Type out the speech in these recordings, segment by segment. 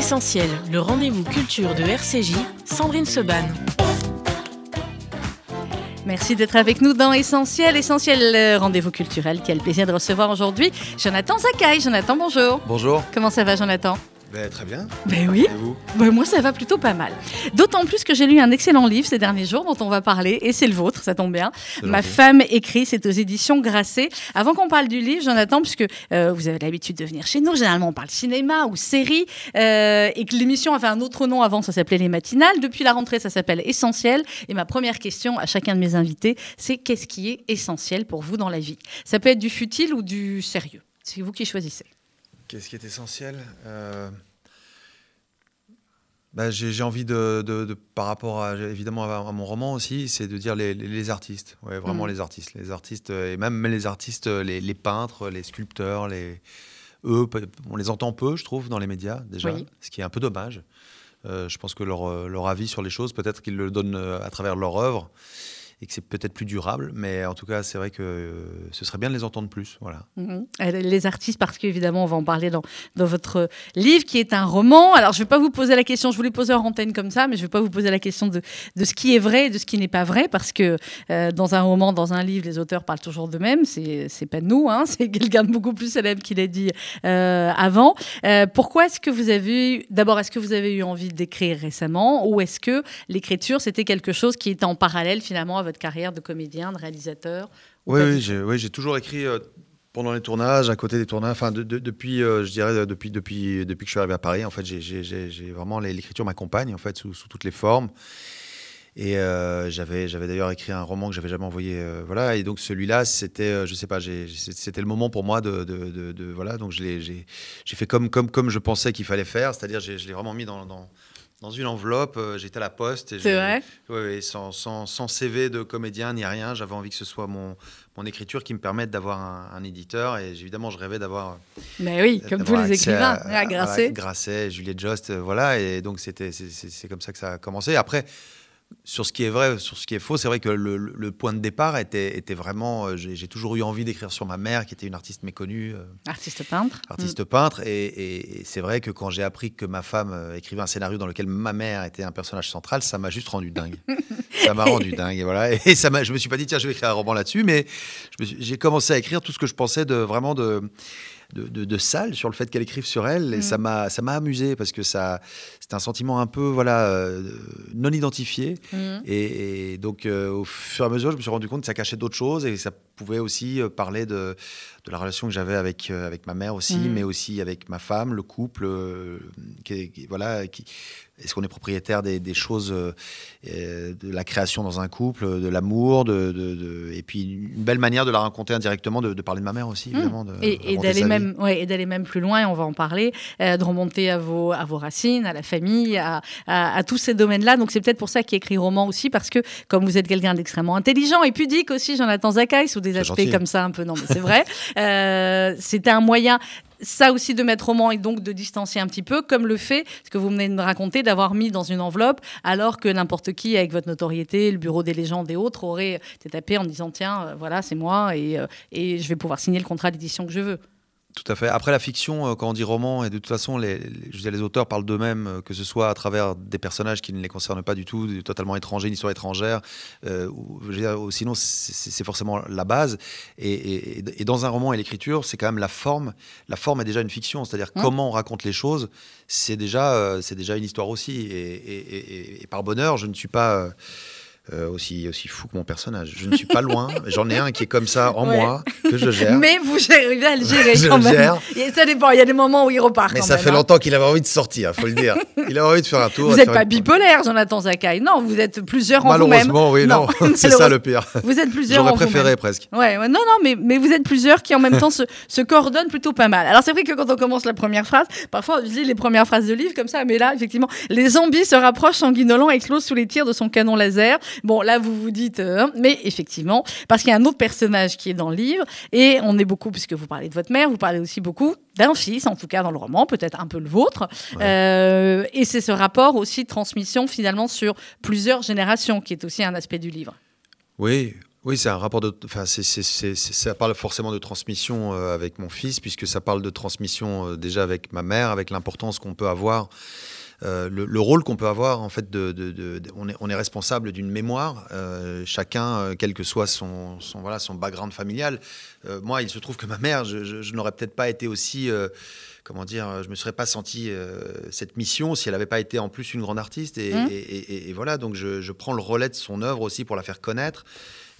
Essentiel, le rendez-vous culture de RCJ, Sandrine Seban. Merci d'être avec nous dans Essentiel, Essentiel rendez-vous culturel. Quel plaisir de recevoir aujourd'hui Jonathan Zakai. Jonathan, bonjour. Bonjour. Comment ça va, Jonathan? Ben, très bien. Ben oui. Et vous ben, Moi, ça va plutôt pas mal. D'autant plus que j'ai lu un excellent livre ces derniers jours dont on va parler, et c'est le vôtre, ça tombe bien. Ma femme écrit, c'est aux éditions Grasset. Avant qu'on parle du livre, Jonathan, puisque euh, vous avez l'habitude de venir chez nous, généralement on parle cinéma ou série, euh, et que l'émission avait un autre nom avant, ça s'appelait Les Matinales. Depuis la rentrée, ça s'appelle Essentiel. Et ma première question à chacun de mes invités, c'est qu'est-ce qui est essentiel pour vous dans la vie? Ça peut être du futile ou du sérieux. C'est vous qui choisissez. Qu'est-ce qui est essentiel euh, bah, J'ai envie de, de, par rapport à, évidemment à, mon roman aussi, c'est de dire les, les, artistes. Ouais, vraiment mm. les artistes. Les artistes, euh, et même les artistes, euh, les, les, peintres, les sculpteurs, les, eux, on les entend peu, je trouve, dans les médias déjà, ce qui est un peu dommage. je pense que leur, leur avis sur les choses, peut-être qu'ils le donnent à travers leur œuvre et que c'est peut-être plus durable. Mais en tout cas, c'est vrai que euh, ce serait bien de les entendre plus. Voilà. Mhm. Les artistes, parce qu'évidemment, on va en parler dans, dans votre livre qui est un roman. Alors, je ne vais pas vous poser la question, je vous l'ai posée en antenne comme ça, mais je ne vais pas vous poser la question de, de, ce qui est vrai et de ce qui n'est pas vrai, parce que euh, dans un roman, dans un livre, les auteurs parlent toujours d'eux-mêmes. C'est, c'est pas nous, hein, c'est quelqu'un de beaucoup plus célèbre qui l'a dit euh, avant. pourquoi est-ce que vous avez d'abord, est-ce que vous avez eu envie d'écrire récemment, ou est-ce que l'écriture, c'était quelque chose qui était en parallèle finalement avec carrière de comédien, de réalisateur Oui, oui j'ai toujours écrit euh, pendant les tournages, à côté des tournages, enfin depuis, euh, je dirais depuis, depuis, depuis que je suis arrivé à Paris, en fait, j'ai vraiment l'écriture m'accompagne en fait sous, toutes les formes. Et euh, j'avais, d'ailleurs écrit un roman que j'avais jamais envoyé, voilà. Et donc celui-là, c'était, je sais pas, c'était le moment pour moi de, de, de, voilà. Donc j'ai, fait comme, comme, comme je pensais qu'il fallait faire, c'est-à-dire je l'ai vraiment mis dans, dans dans une enveloppe. Euh, j'étais à la poste. C'est vrai Oui, sans, sans, sans, CV de comédien ni rien. J'avais envie que ce soit mon, mon écriture qui me permette d'avoir un, éditeur. Et évidemment, je rêvais d'avoir. Mais oui, comme tous les écrivains, à, Grasset. Grasset, Juliette Jost, euh, voilà. Et donc, c'était, c'est comme ça que ça a commencé. Après, sur ce qui est vrai, sur ce qui est faux, c'est vrai que le, point de départ était, était vraiment. Euh, j'ai toujours eu envie d'écrire sur ma mère, qui était une artiste méconnue. Euh, artiste peintre. Artiste peintre. Et, c'est vrai que quand j'ai appris que ma femme euh, écrivait un scénario dans lequel ma mère était un personnage central, ça m'a juste rendu dingue. ça m'a rendu dingue. Et voilà. Et ça je me suis pas dit, tiens, je vais écrire un roman là-dessus, mais j'ai commencé à écrire tout ce que je pensais de vraiment de de, de, salle sur le fait qu'elle écrive sur elle. Et mm. ça m'a ça m'a amusé parce que ça c'est un sentiment un peu voilà euh, non identifié. Mm. Et, donc euh, au fur et à mesure, je me suis rendu compte que ça cachait d'autres choses et ça pouvait aussi euh, parler de, de la relation que j'avais avec avec ma mère aussi, mm. mais aussi avec ma femme, le couple, qui, voilà qui est-ce qu'on est propriétaire des, des choses, de la création dans un couple, de l'amour, de, de, et puis une belle manière de la raconter indirectement, de, parler de ma mère aussi, mmh. évidemment. et, d'aller même, ouais, et d'aller même plus loin, on va en parler, de remonter à vos, à vos racines, à la famille, à, à, tous ces domaines-là. Donc c'est peut-être pour ça qu'il écrit roman aussi, parce que comme vous êtes quelqu'un d'extrêmement intelligent et pudique aussi, Jonathan Zakai, sous des aspects comme ça un peu, non mais c'est vrai, c'était un moyen ça aussi de mettre roman et donc de distancier un petit peu, comme le fait, ce que vous venez de me raconter, d'avoir mis dans une enveloppe, alors que n'importe qui, avec votre notoriété, le bureau des légendes et autres, aurait été tapé en disant tiens, euh, voilà, c'est moi et, euh, et je vais pouvoir signer le contrat d'édition que je veux. Tout à fait. Après la fiction, euh, quand on dit roman, et de toute façon, les, je les auteurs parlent d'eux-mêmes, euh, que ce soit à travers des personnages qui ne les concernent pas du tout, totalement étrangers, une histoire étrangère, euh, ou, sinon c'est forcément la base. Et, dans un roman et l'écriture, c'est quand même la forme. La forme est déjà une fiction, c'est-à-dire mmh. comment on raconte les choses, c'est déjà, c'est déjà une histoire aussi. Et, par bonheur, je ne suis pas euh, aussi, aussi fou que mon personnage. Je ne suis pas loin, j'en ai un qui est comme ça en moi, que je gère. Mais vous gérez à le gérer quand même. Gère. ça dépend, il y a des moments où il repart. Mais ça fait hein. longtemps qu'il avait envie de sortir, faut le dire. Il avait envie de faire un tour. Vous n'êtes pas bipolaire, Jonathan Zakai. Non, vous êtes plusieurs en vous-même. Malheureusement, oui, non. c'est ça le pire. Vous êtes plusieurs J'aurais préféré presque. Ouais, ouais, non, non, mais, mais vous êtes plusieurs qui en même temps se, se coordonnent plutôt pas mal. Alors c'est vrai que quand on commence la première phrase, parfois on lit les premières phrases de livre comme ça, mais là, effectivement, les zombies se rapprochent, sanguinolents, explosent sous les tirs de son canon laser. Bon, là, vous vous dites Hein. mais effectivement, parce qu'il y a un autre personnage qui est dans le livre, et on est beaucoup, puisque vous parlez de votre mère, vous parlez aussi beaucoup d'un fils, en tout cas dans le roman, peut-être un peu le vôtre. Euh, et c'est ce rapport aussi de transmission finalement sur plusieurs générations qui est aussi un aspect du livre. Oui, Oui, c'est un rapport de. Enfin, ça parle forcément de transmission euh, avec mon fils, puisque ça parle de transmission euh, déjà avec ma mère, avec l'importance qu'on peut avoir. Euh, le, le, rôle qu'on peut avoir, en fait, de, de, de, on, est, on, est, responsable d'une mémoire, euh, chacun, euh, quel que soit son, son, voilà, son background familial. moi, il se trouve que ma mère, je, je, je n'aurais peut-être pas été aussi comment dire, je me serais pas senti euh, cette mission si elle n'avait pas été en plus une grande artiste. Et, mmh. et, et, et voilà, donc je, je, prends le relais de son œuvre aussi pour la faire connaître.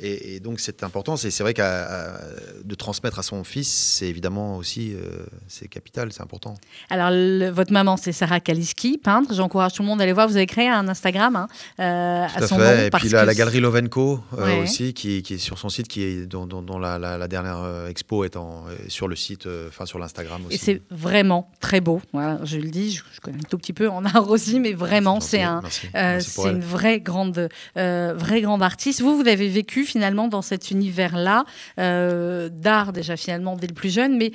Et, et, donc c'est important. C'est vrai qu'à de transmettre à son fils, c'est évidemment aussi euh, c'est capital, c'est important. Alors le, votre maman, c'est Sarah Kaliski, peintre. J'encourage tout le monde à aller voir. Vous avez créé un Instagram hein, euh, à, à, son fait. nom. Et puis la, la, galerie Lovenko euh, ouais. aussi, qui, qui, est sur son site, qui est dont, dont, dont la, la, dernière expo est en, sur le site, enfin sur l'Instagram aussi. Et c'est vraiment très beau. Voilà, je le dis, je, je, connais un tout petit peu en art aussi, mais vraiment c'est un, c'est une vraie grande, vraie grande artiste. Vous, vous avez vécu finalement dans cet univers-là euh, d'art déjà finalement dès le plus jeune, mais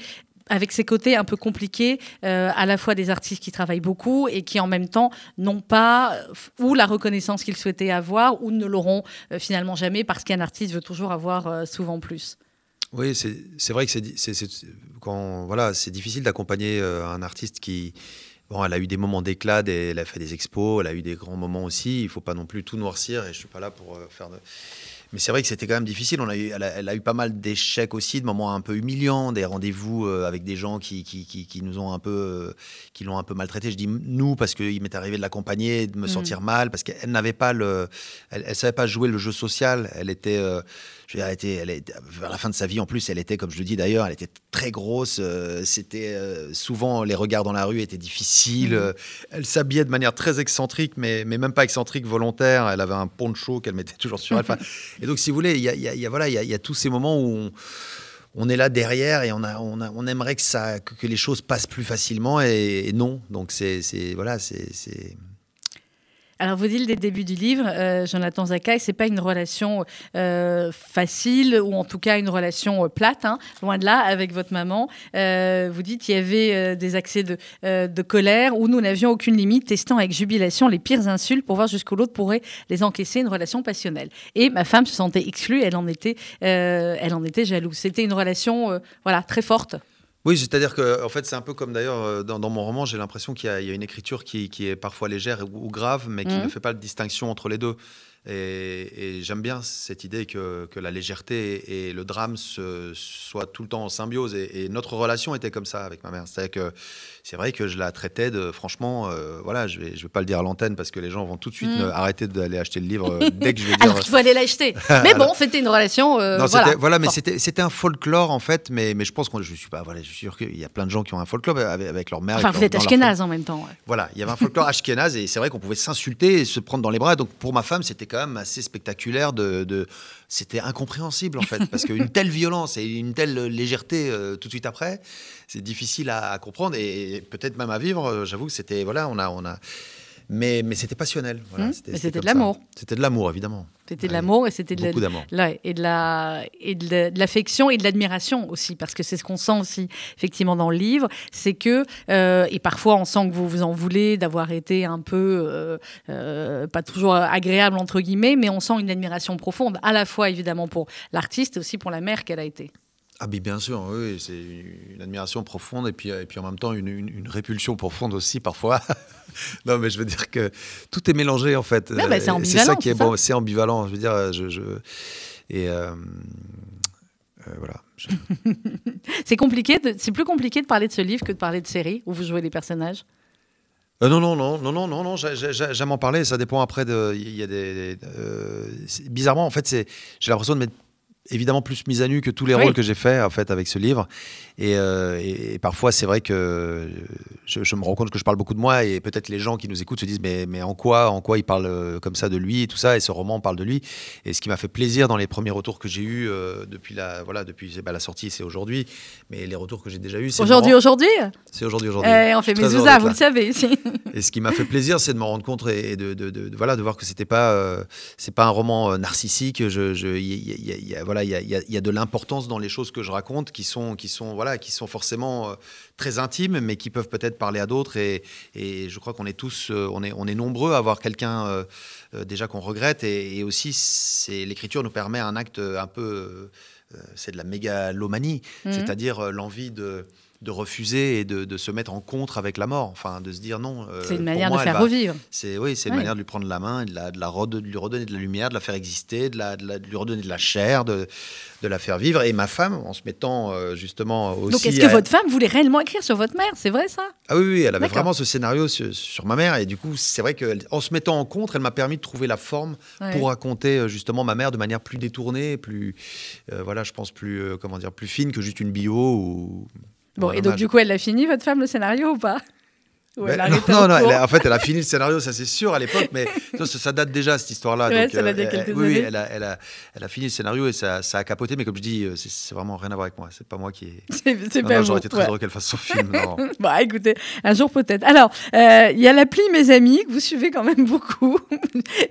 avec ces côtés un peu compliqués, euh, à la fois des artistes qui travaillent beaucoup et qui en même temps n'ont pas ou la reconnaissance qu'ils souhaitaient avoir ou ne l'auront euh, finalement jamais parce qu'un artiste veut toujours avoir euh, souvent plus. Oui, c'est vrai que c'est voilà, difficile d'accompagner euh, un artiste qui Bon, elle a eu des moments d'éclat, elle a fait des expos, elle a eu des grands moments aussi. Il ne faut pas non plus tout noircir et je suis pas là pour euh, faire de... Mais c'est vrai que c'était quand même difficile. On a eu, elle, a, elle a eu pas mal d'échecs aussi, de moments un peu humiliants, des rendez-vous euh, avec des gens qui, qui, qui, qui, nous ont un peu, euh, qui l'ont un peu maltraité. Je dis nous parce qu'il m'est arrivé de l'accompagner, de me mmh. sentir mal, parce qu'elle n'avait pas le, elle, elle, savait pas jouer le jeu social. Elle était, euh, je veux dire, elle était, elle était, vers la fin de sa vie en plus, elle était, comme je le dis d'ailleurs, elle était très grosse. Euh, c'était euh, souvent les regards dans la rue étaient difficiles. Mmh. elle s'habillait de manière très excentrique, mais, mais même pas excentrique volontaire. Elle avait un poncho qu'elle mettait toujours sur elle. Enfin, et donc, si vous voulez, il y a, y a, voilà, il y, y a tous ces moments où on, on est là derrière et on, a, on, a, on aimerait que, ça, que, que, les choses passent plus facilement et, et non. Donc, c'est voilà, c'est alors, vous dites le début du livre, euh, Jonathan Zakai, c'est pas une relation euh, facile ou en tout cas une relation euh, plate, hein, loin de là, avec votre maman. Vous dites qu'il y avait des accès de, de, colère où nous n'avions aucune limite, testant avec jubilation les pires insultes pour voir jusqu'où l'autre pourrait les encaisser, une relation passionnelle. Et ma femme se sentait exclue, elle en était, elle en était jalouse. C'était une relation, voilà, très forte. Oui, c'est-à-dire que en fait, c'est un peu comme d'ailleurs euh, dans, dans, mon roman, j'ai l'impression qu'il y, y, a une écriture qui, qui, est parfois légère ou, ou grave, mais qui mmh. ne fait pas de distinction entre les deux. Et, et j'aime bien cette idée que, que, la légèreté et le drame se, soient tout le temps en symbiose. Et, et notre relation était comme ça avec ma mère. C'est-à-dire que c'est vrai que je la traitais de, franchement, euh, voilà, je vais, je vais pas le dire à l'antenne parce que les gens vont tout de suite mmh. arrêter d'aller acheter le livre euh, dès que je vais dire. Alors qu'il faut aller l'acheter. mais bon, c'était une relation. Euh, non, voilà, voilà mais c'était, c'était un folklore en fait, mais, mais je pense que je suis pas, voilà, je suis sûr qu'il y a plein de gens qui ont un folklore avec, avec leur mère. Enfin, vous êtes ashkénaze en même temps. Ouais. Voilà, il y avait un folklore ashkénaze et c'est vrai qu'on pouvait s'insulter et se prendre dans les bras. Donc pour ma femme, c'était quand assez spectaculaire de, c'était incompréhensible en fait parce qu'une telle violence et une telle légèreté euh, tout de suite après c'est difficile à, comprendre et, et peut-être même à vivre. J'avoue que c'était voilà on a on a mais, mais c'était passionnel. Voilà, mmh, c'était de l'amour. C'était de l'amour, évidemment. C'était de l'amour et c'était de la, et de la et de l'affection et de l'admiration aussi parce que c'est ce qu'on sent aussi effectivement dans le livre, c'est que euh, et parfois on sent que vous vous en voulez d'avoir été un peu euh, euh, pas toujours agréable entre guillemets, mais on sent une admiration profonde à la fois évidemment pour l'artiste et aussi pour la mère qu'elle a été. Ah bien sûr, oui, c'est une admiration profonde et puis, et puis en même temps une, une, une répulsion profonde aussi parfois. non, mais je veux dire que tout est mélangé en fait. bah, c'est C'est ça qui est, est bon, c'est ambivalent. Je veux dire, je, je... et euh, euh, voilà. Je... c'est compliqué, c'est plus compliqué de parler de ce livre que de parler de série où vous jouez des personnages? Euh, non, non, non, non, non, non, non, j'aime en parler. Ça dépend après de. Il y a des. Euh, bizarrement, en fait. J'ai l'impression de mettre évidemment plus mise à nu que tous les oui. rôles que j'ai faits en fait avec ce livre. Et, euh, et, et parfois c'est vrai que je, je, me rends compte que je parle beaucoup de moi et peut-être les gens qui nous écoutent se disent mais, mais en quoi en quoi il parle euh, comme ça de lui et tout ça et ce roman parle de lui. Et ce qui m'a fait plaisir dans les premiers retours que j'ai eu euh, depuis la voilà depuis bah, la sortie c'est aujourd'hui. Mais les retours que j'ai déjà eu c'est aujourd'hui aujourd'hui? C'est aujourd'hui aujourd'hui. Eh, on fait mes zouzas vous le savez ici et ce qui m'a fait plaisir c'est de me rendre compte et de, de, de, de, voilà de voir que c'était pas c'est pas un roman narcissique. Je, je y, y, y, voilà voilà, il y a, y a, de l'importance dans les choses que je raconte qui sont, qui sont, voilà, qui sont forcément euh, très intimes, mais qui peuvent peut-être parler à d'autres. Et, et, je crois qu'on est tous, euh, on est, on est nombreux à avoir quelqu'un déjà qu'on regrette. Et, et aussi, l'écriture nous permet un acte un peu, c'est de la mégalomanie, mmh. c'est-à-dire l'envie de de refuser et de, se mettre en contre avec la mort, enfin de se dire non. Euh, c'est une manière de faire revivre. C'est oui, c'est une manière de lui prendre la main, de, la, de, la lui redonner de la lumière, de la faire exister, de, la, lui redonner de la chair, de, la faire vivre. Et ma femme, en se mettant euh, justement aussi. Donc est-ce que votre femme voulait réellement écrire sur votre mère? C'est vrai ça? Ah oui, oui, elle avait vraiment ce scénario sur, ma mère et du coup c'est vrai qu'en se mettant en contre, elle m'a permis de trouver la forme pour raconter euh, justement ma mère de manière plus détournée, plus voilà, je pense plus comment dire, plus fine que juste une bio ou Bon, et donc du coup, elle a fini, votre femme, le scénario ou pas? non, non, en fait, elle a fini le scénario, ça c'est sûr à l'époque, mais ça, ça, date déjà cette histoire-là. Ouais, ça date euh, quelques oui, oui, elle a, elle, a, elle a, fini le scénario et ça, ça, a capoté, mais comme je dis, euh, c'est vraiment rien à voir avec moi. C'est pas moi qui. C'est pas J'aurais été très heureux qu'elle fasse son film. bah écoutez, un jour peut-être. Alors, euh, il y a l'appli Mes Amis que vous suivez quand même beaucoup.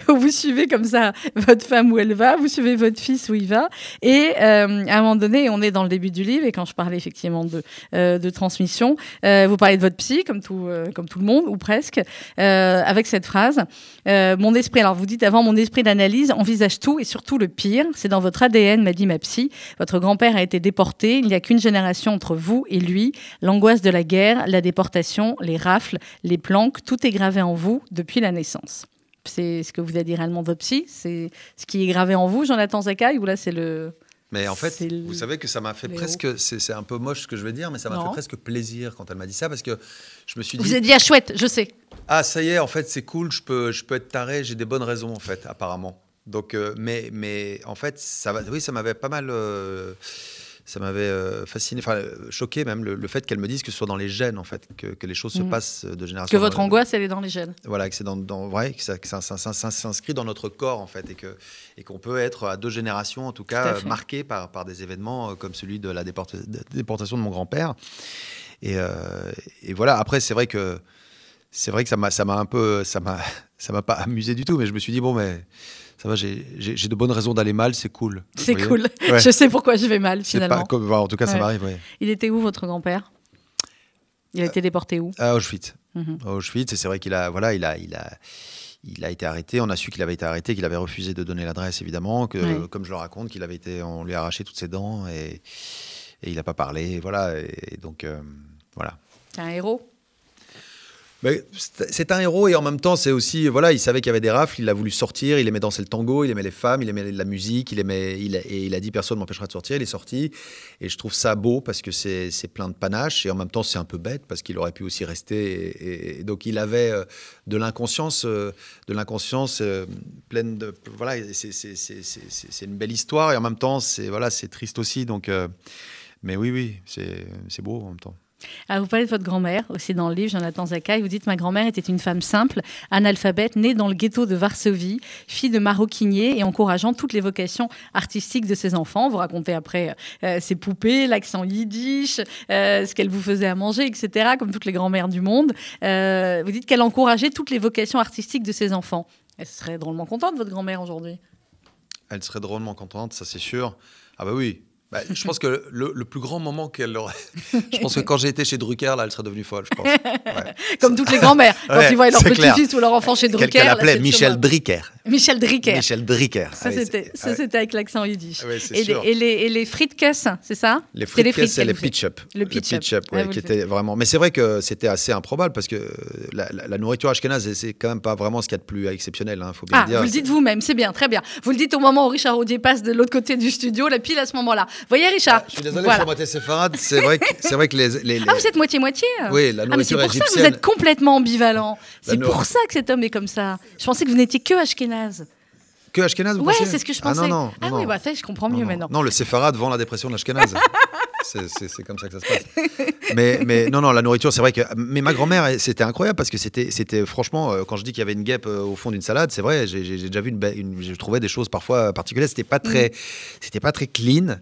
vous suivez comme ça votre femme où elle va, vous suivez votre fils où il va. Et à un moment donné, on est dans le début du livre, et quand je parlais effectivement de, de transmission, vous parlez de votre psy, comme tout comme tout le monde, ou presque, euh, avec cette phrase. Euh, mon esprit, alors vous dites avant, mon esprit d'analyse envisage tout et surtout le pire. C'est dans votre ADN, m'a dit ma psy. Votre grand-père a été déporté. Il n'y a qu'une génération entre vous et lui. L'angoisse de la guerre, la déportation, les rafles, les planques, tout est gravé en vous depuis la naissance. C'est ce que vous a dit réellement votre psy C'est ce qui est gravé en vous, Jonathan Zakaï, ou là c'est le... Mais en fait, vous savez que ça m'a fait presque, c'est un peu moche ce que je veux dire, mais ça m'a fait presque plaisir quand elle m'a dit ça parce que je me suis dit. Vous avez dit ah chouette, je sais. Ah ça y est, en fait c'est cool, je peux, je peux être taré, j'ai des bonnes raisons en fait apparemment. Donc, euh, mais, mais en fait, ça, oui, ça m'avait pas mal. Euh, ça m'avait euh, fasciné, enfin choqué même le, fait qu'elle me dise que ce soit dans les gènes en fait, que, que les choses se mm. passent de génération. Que votre angoisse elle est dans les gènes. Voilà, que c'est dans, dans vrai, que ça, que ça, s'inscrit dans notre corps en fait, et que et qu'on peut être à deux générations en tout cas marqué par par des événements euh, comme celui de la déportation de mon grand-père. Et, euh, et, voilà. Après, c'est vrai que c'est vrai que ça m'a ça m'a un peu ça m'a ça m'a pas amusé du tout, mais je me suis dit bon mais ça va, j'ai de bonnes raisons d'aller mal, c'est cool. C'est cool. Je sais pourquoi je vais mal finalement. Pas, comme, en tout cas, ça m'arrive. Il était où votre grand-père? Il a été déporté où? À Auschwitz. Mhm. Auschwitz, et c'est vrai qu'il a, voilà, il a, il a, il a été arrêté. On a su qu'il avait été arrêté, qu'il avait refusé de donner l'adresse, évidemment, que, comme je le raconte, qu'il avait été, on lui a arraché toutes ses dents et, et il n'a pas parlé. Voilà, et, donc euh, voilà. C'est un héros? C'est un héros et en même temps, c'est aussi, voilà, il savait qu'il y avait des rafles, il a voulu sortir, il aimait danser le tango, il aimait les femmes, il aimait la musique, il aimait, il et il a dit personne m'empêchera de sortir, il est sorti. Et je trouve ça beau parce que c'est plein de panache et en même temps, c'est un peu bête parce qu'il aurait pu aussi rester. Et, donc, il avait euh, de l'inconscience, euh, de l'inconscience euh, pleine de. Voilà, c'est une belle histoire et en même temps, c'est voilà, triste aussi. Donc, mais oui, oui, c'est beau en même temps. Ah, vous parlez de votre grand-mère, aussi dans le livre, Jonathan Zakai. Vous dites Ma grand-mère était une femme simple, analphabète, née dans le ghetto de Varsovie, fille de maroquinier et encourageant toutes les vocations artistiques de ses enfants. Vous racontez après euh, ses poupées, l'accent yiddish, euh, ce qu'elle vous faisait à manger, etc., comme toutes les grand-mères du monde. Euh, vous dites qu'elle encourageait toutes les vocations artistiques de ses enfants. Elle serait drôlement contente, votre grand-mère, aujourd'hui Elle serait drôlement contente, ça c'est sûr. Ah bah oui, bah, je pense que le, plus grand moment qu'elle aurait. je pense que quand j'ai été chez Drucker, là, elle serait devenue folle, je pense. Comme toutes les grand-mères. Quand ils voient leur petit-fils ou leur enfant chez Drucker. Qu'elle appelait Michel Dricker. Michel Dricker. Michel Dricker. Ça, c'était avec l'accent yiddish. et, les, et, les, et les c'est ça? Les frites c'est les pitch-up. Le pitch-up, qui était vraiment. Mais c'est vrai que c'était assez improbable parce que la, nourriture ashkénaze, c'est quand même pas vraiment ce qu'il y a de plus exceptionnel, hein, faut bien ah, dire. Vous le dites vous-même, c'est bien, très bien. Vous le dites au moment où Richard Audier passe de l'autre côté du studio, la pile à ce moment-là. Voyez, Richard ah, Je suis désolé, voilà. je suis moitié séfarade. C'est vrai, que, c'est vrai que les, Ah, vous êtes moitié-moitié Oui, la nourriture ah, mais C'est pour ça que vous êtes complètement ambivalent. C'est pour ça que cet homme est comme ça. Je pensais que vous n'étiez que ashkénaze. Que Ashkenaz, vous Ouais, c'est ce que je pensais. Ah, non, non, ah oui, bah, ça, je comprends mieux maintenant. Non, le séfarade vend la dépression de l'Ashkenaz. c'est comme ça que ça se passe. Mais, mais non, non, la nourriture, c'est vrai que. Mais ma grand-mère, c'était incroyable parce que c'était, c'était franchement, euh, quand je dis qu'il y avait une guêpe euh, au fond d'une salade, c'est vrai, j'ai déjà vu une, une, Je trouvais des choses parfois particulières. C'était pas très, mm. c'était pas très clean.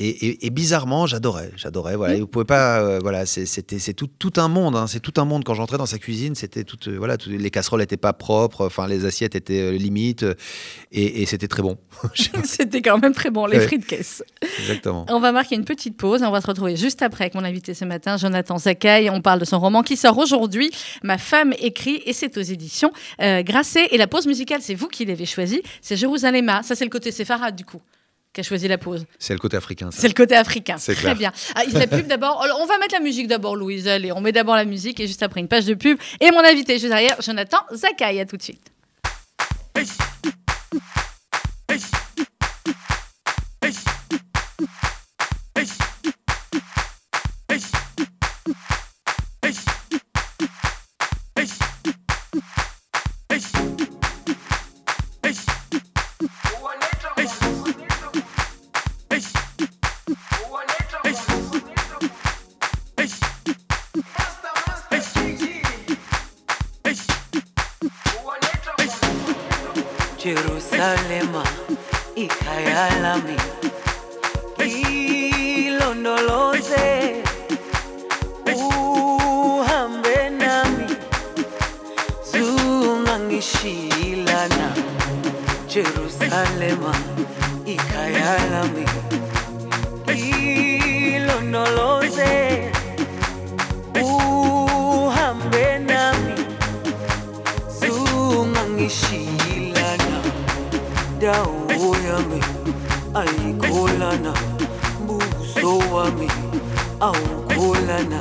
Et, bizarrement, j'adorais, j'adorais. Voilà, vous pouvez pas, euh, voilà, c'était c'est tout, tout, un monde. Hein. c'est tout un monde. Quand j'entrais dans sa cuisine, c'était tout, euh, voilà, les casseroles n'étaient pas propres, enfin les assiettes étaient euh, limites, et, c'était très bon. c'était quand même très bon, les frites caisse. Exactement. On va marquer une petite pause et on va se retrouver juste après avec mon invité ce matin, Jonathan Zakaï. On parle de son roman qui sort aujourd'hui. Ma femme écrit et c'est aux éditions Grasset. Et la pause musicale, c'est vous qui l'avez choisie. C'est Jérusalem. Ça, c'est le côté séfarade du coup qui a choisi la pause. C'est le côté africain. C'est le côté africain. C'est Très bien. Ah, la pub d'abord. On va mettre la musique d'abord, Louise. Allez, on met d'abord la musique et juste après une page de pub. Et mon invité juste derrière, Jonathan Zakaï. À tout de suite. Ikhaya lami ilondoloze uhambe nami zungangishilana Jerusalema ikhaya lami awukholana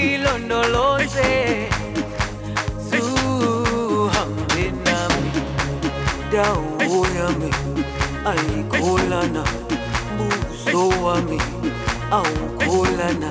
ilondoloze zuhambe nami dawo yami ayikholana buso wami awukholana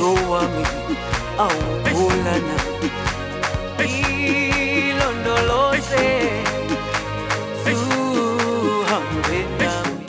buso wami awukholana ilondoloze zuhambe nami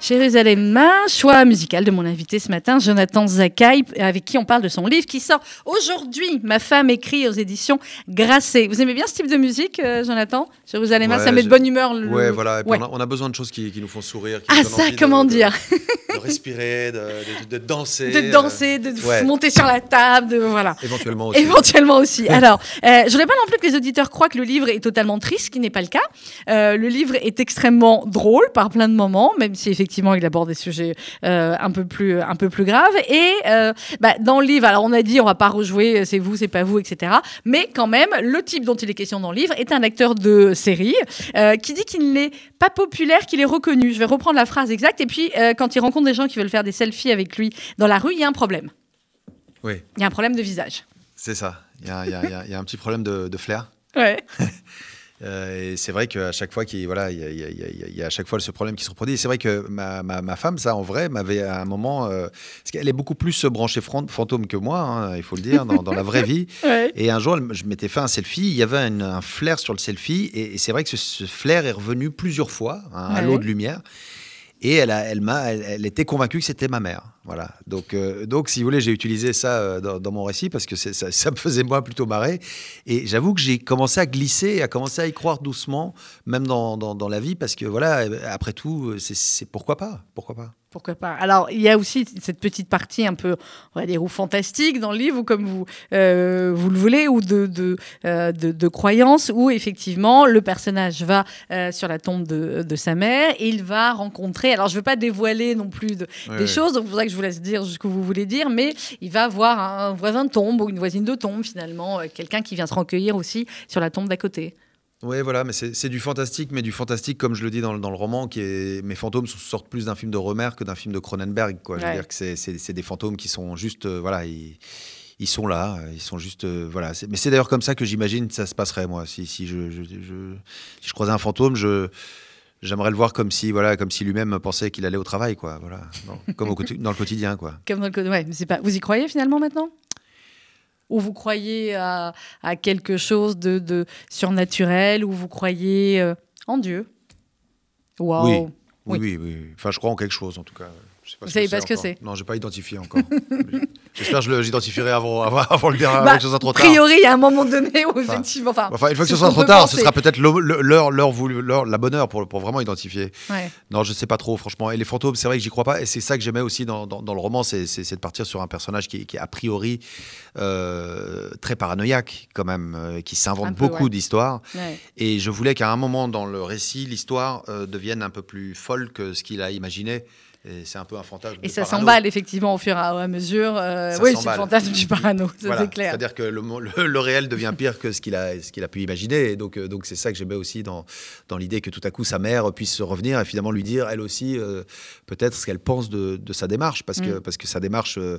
Jérusalem Main, choix musical de mon invité ce matin, Jonathan Zakaï, avec qui on parle de son livre qui sort aujourd'hui. Ma femme écrit aux éditions Grasset. Vous aimez bien ce type de musique, euh, Jonathan? Jérusalem Main, Ouais, ça met de bonne humeur. le- Ouais, voilà. Et puis Ouais. On, a, on a besoin de choses qui, qui nous font sourire. Qui Ah, nous ça, comment de- dire? respirer, de, de- de danser. De danser, de euh, ouais. monter sur la table, de voilà. Éventuellement aussi. Éventuellement aussi. Alors, euh, je voudrais pas non plus que les auditeurs croient que le livre est totalement triste, ce qui n'est pas le cas. Euh, le livre est extrêmement drôle par plein de moments, même si effectivement il aborde des sujets euh, un peu plus un peu plus graves. Et euh, bah, dans le livre, alors on a dit on va pas rejouer, euh, c'est vous, c'est pas vous, etc. Mais quand même, le type dont il est question dans le livre est un acteur de série euh, qui dit qu'il n'est pas populaire, qu'il est reconnu. Je vais reprendre la phrase exacte. Et puis, euh, quand il rencontre des gens qui veulent faire des selfies avec lui dans la rue, il y a un problème. Oui, Il y a un problème de visage. c'est ça. Il y a, il y a- il y a- il y a un petit problème de, de flair. Ouais. Euh, et c'est vrai qu'à chaque fois, qu'il voilà, il y, a- il y à chaque fois ce problème qui se reproduit. C'est vrai que ma, ma- ma femme, ça, en vrai, m'avait à un moment. euh, parce qu'elle est beaucoup plus branchée fantôme que moi, hein, il faut le dire, dans, dans la vraie vie. Ouais. Et un jour, je m'étais fait un selfie. Il y avait une- un flair sur le selfie. Et, et c'est vrai que ce, ce flair est revenu plusieurs fois, hein, à Ouais. l'eau de lumière. Et elle, elle, était convaincue que c'était ma mère. Voilà. Donc, euh, donc, si vous voulez, j'ai utilisé ça euh, dans, mon récit parce que ça, me faisait moi plutôt marrer. Et j'avoue que j'ai commencé à glisser, à commencer à y croire doucement, même dans, dans, dans la vie, parce que voilà, après tout, c'est, c'est pourquoi pas, pourquoi pas. Pourquoi pas Alors, il y a aussi cette petite partie un peu, on va dire, ou fantastique dans le livre, ou comme vous, euh, vous le voulez, ou de, de, euh, de, de croyance, où effectivement, le personnage va euh, sur la tombe de, de sa mère, et il va rencontrer, alors je ne veux pas dévoiler non plus de- Ouais, des ouais. choses, donc il faudrait que je vous laisse dire ce que vous voulez dire, mais il va voir un voisin de tombe ou une voisine de tombe, finalement, euh, quelqu'un qui vient se recueillir aussi sur la tombe d'à côté. Oui, voilà, mais c'est du fantastique, mais du fantastique, comme je le dis dans, le- dans le roman, qui est mes fantômes sortent plus d'un film de Romer que d'un film de Cronenberg. Quoi. Je veux dire que c'est- des fantômes qui sont juste, euh, voilà, ils, ils sont là, euh, ils sont juste, euh, voilà. Mais c'est d'ailleurs comme ça que j'imagine que ça se passerait moi. Si, si je, je, je- si je croisais un fantôme, je J'aimerais le voir comme si, voilà, comme si lui-même pensait qu'il allait au travail, quoi. Voilà, Dans- comme au dans le quotidien, quoi. Comme dans le ouais, mais c'est pas. Vous y croyez finalement maintenant? Ou vous croyez à, à quelque chose de, de surnaturel Ou vous croyez euh, en Dieu? Waouh Oui. Oui. Oui, oui, oui. Enfin, je crois en quelque chose, en tout cas. Sais pas Vous savez pas ce que c'est Non, j'ai pas identifié encore. J'espère que je j'identifierai avant, avant, avant le dernier, Bah, avant que ce soit trop A tard. priori, il y a un moment donné où effectivement. Enfin, Enfin, une fois que ce sera qu'on trop tard, ce sera peut-être l'heure, l'heure la bonne heure pour, pour vraiment identifier. ouais. Non, je sais pas trop, franchement. Et les fantômes, c'est vrai que j'y crois pas. Et c'est ça que j'aimais aussi dans, dans- dans le roman, c'est, de partir sur un personnage qui, qui est a priori euh, très paranoïaque, quand même, euh, qui s'invente beaucoup ouais. d'histoires. ouais. Et je voulais qu'à un moment dans le récit, l'histoire euh, devienne un peu plus folle que ce qu'il a imaginé. Et c'est un peu un fantasme. Et de ça s'emballe effectivement au fur et à mesure. euh, oui, c'est le fantasme du parano, Voilà, c'est clair. C'est-à-dire que le, mo- le- le réel devient pire que ce qu'il a, ce qu'il a pu imaginer. Et donc, euh, donc c'est ça que j'aimais aussi dans, dans l'idée que tout à coup sa mère puisse se revenir et finalement lui dire, elle aussi, euh, peut-être ce qu'elle pense de, de sa démarche. Parce, que, Mm. parce que sa démarche, euh,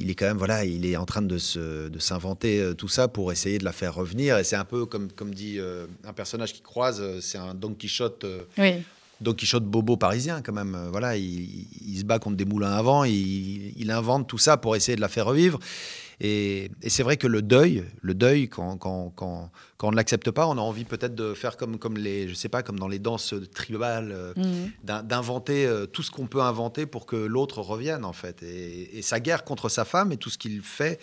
il est quand même, voilà, il est en train de, se, de s'inventer euh, tout ça pour essayer de la faire revenir. Et c'est un peu comme, comme dit euh, un personnage qui croise, euh, c'est un Don Quichotte. Oui. Don Quichotte bobo parisien quand même. Euh, Voilà, il, il se bat contre des moulins à vent, il, il invente tout ça pour essayer de la faire revivre. Et, et c'est vrai que le deuil, le deuil, quand, quand, quand, quand on ne l'accepte pas, on a envie peut-être de faire comme, comme les, je sais pas, comme dans les danses tribales, euh, Mhm. d'in- d'inventer euh, tout ce qu'on peut inventer pour que l'autre revienne en fait. Et, et sa guerre contre sa femme et tout ce qu'il fait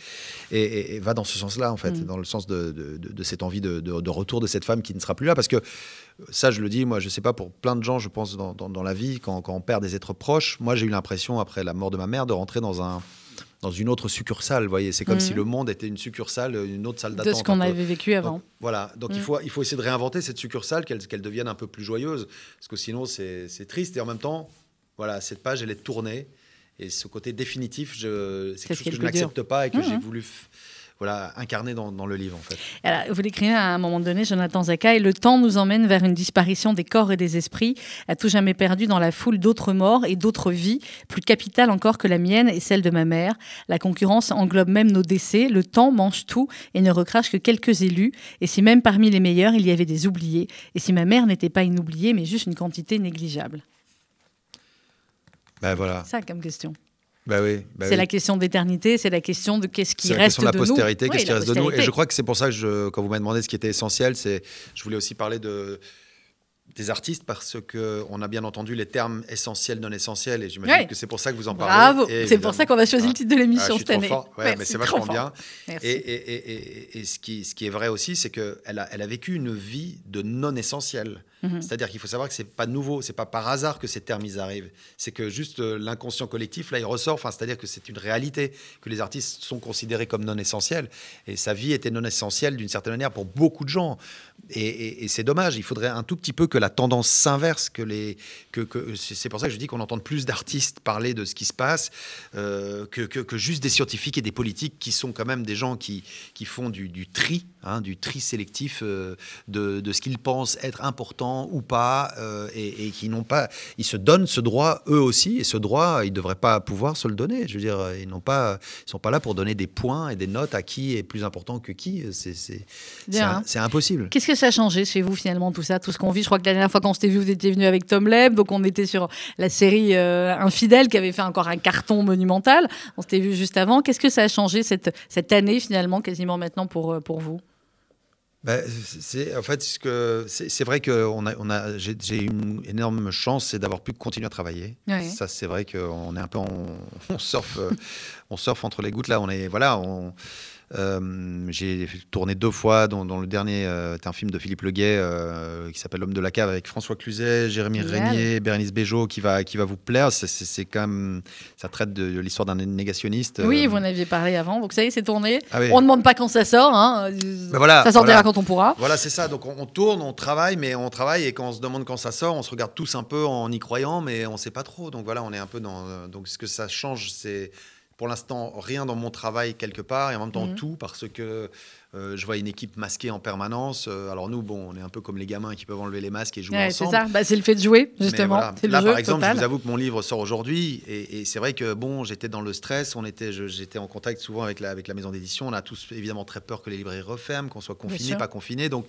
et, va dans ce sens-là en fait, Mm. dans le sens de, de- de- de cette envie de retour de cette femme qui ne sera plus là, parce que ça je le dis, moi je sais pas pour plein de gens, je pense dans, dans- dans la vie quand, quand on perd des êtres proches, moi j'ai eu l'impression après la mort de ma mère de rentrer dans un dans une autre succursale. Vous voyez, c'est comme Mhm. si le monde était une succursale, une autre salle De d'attente. ce qu'on avait vécu avant. Donc, voilà, donc il, Mm. faut, il faut essayer de réinventer cette succursale, qu'elle qu'elle devienne un peu plus joyeuse, parce que sinon c'est triste. Et en même temps, voilà, cette page, elle est tournée. Et ce côté définitif, c'est quelque chose que je n'accepte pas et que Mhm. j'ai voulu f- voilà, incarner dans, dans le livre, en fait. Alors, vous l'écrivez à un moment donné, Jonathan Zaka, et le temps nous emmène vers une disparition des corps et des esprits, à tout jamais perdu dans la foule d'autres morts et d'autres vies, plus capitales encore que la mienne et celle de ma mère. La concurrence englobe même nos décès, le temps mange tout et ne recrache que quelques élus, et si même parmi les meilleurs, il y avait des oubliés, et si ma mère n'était pas une oubliée, mais juste une quantité négligeable. Ben voilà. Ça comme question. Bah oui. bah c'est oui. la question d'éternité, c'est la question de qu'est-ce qui C'est la reste question de la nous. postérité, Oui, qu'est-ce qui reste de nous. Et je crois que c'est pour ça que je, quand vous m'avez demandé ce qui était essentiel, c'est, je voulais aussi parler de des artistes parce que on a bien entendu les termes essentiels, non essentiels, et j'imagine Ouais. que c'est pour ça que vous en parlez. Bravo, c'est pour ça qu'on a choisi Ah. le titre de Ah, l'émission suis cette année. fort. Ouais, Merci, mais c'est vachement bien. Merci. Et, et- et- et- et ce, qui, ce qui est vrai aussi, c'est qu'elle a, elle a vécu une vie de non essentiel. Mhm. C'est-à-dire qu'il faut savoir que c'est pas nouveau, c'est pas par hasard que ces termes ils arrivent. C'est que juste euh, l'inconscient collectif là il ressort. Enfin, c'est-à-dire que c'est une réalité que les artistes sont considérés comme non essentiels. Et sa vie était non essentielle d'une certaine manière pour beaucoup de gens. Et, c'est dommage. Il faudrait un tout petit peu que la tendance s'inverse, que les, que, que- c'est pour ça que je dis qu'on entende plus d'artistes parler de ce qui se passe euh, que, que- juste des scientifiques et des politiques qui sont quand même des gens qui, qui font du tri, hein, du tri sélectif euh, de, de ce qu'ils pensent être important ou pas, euh, et, et qui n'ont pas, ils se donnent ce droit eux aussi, et ce droit, ils ne devraient pas pouvoir se le donner. Je veux dire, ils n'ont pas, ils sont pas là pour donner des points et des notes à qui est plus important que qui. C'est impossible. Qu'est-ce que ça a changé chez vous finalement tout ça, tout ce qu'on vit? Je crois que la dernière fois qu'on s'était vu, vous étiez venu avec Tom Leb, donc on était sur la série euh, Infidèle qui avait fait encore un carton monumental. On s'était vu juste avant. Qu'est-ce que ça a changé cette, cette année finalement, quasiment maintenant pour, pour vous? Ben, c'est en fait ce que c'est vrai que on a, on a j'ai une énorme chance, c'est d'avoir pu continuer à travailler. Ouais. Ça, c'est vrai qu'on est un peu, en- on, surfe, euh, on surfe entre les gouttes là. On est voilà, on. Euh, j'ai tourné deux fois, dont, dont le dernier euh, est un film de Philippe Leguet euh, qui s'appelle L'homme de la cave avec François Cluzet, Jérémy Génial. Régnier, Bérénice Bejo qui va, qui va vous plaire. C'est- quand même, ça traite de l'histoire d'un négationniste. Oui, euh, vous en aviez parlé avant, donc ça y est, c'est tourné. ah oui. On ne demande pas quand ça sort, hein. Ben voilà, ça sortira voilà. quand on pourra. Voilà, c'est ça. Donc on, on tourne, on travaille, mais on travaille et quand on se demande quand ça sort, on se regarde tous un peu en y croyant, mais on sait pas trop. Donc voilà, on est un peu dans. Donc ce que ça change, c'est pour l'instant rien dans mon travail quelque part et en même temps Mhm. tout parce que euh, je vois une équipe masquée en permanence. Euh, alors nous, bon, on est un peu comme les gamins qui peuvent enlever les masques et jouer Ouais, c'est ensemble. ça, Bah, c'est le fait de jouer, justement. voilà. C'est le Là, jeu par exemple, total. je vous avoue que mon livre sort aujourd'hui, et, et c'est vrai que bon, j'étais dans le stress, on était, j'étais en contact souvent avec la, avec la maison d'édition. On a tous évidemment très peur que les librairies referment, qu'on soit confiné, pas confiné. Donc,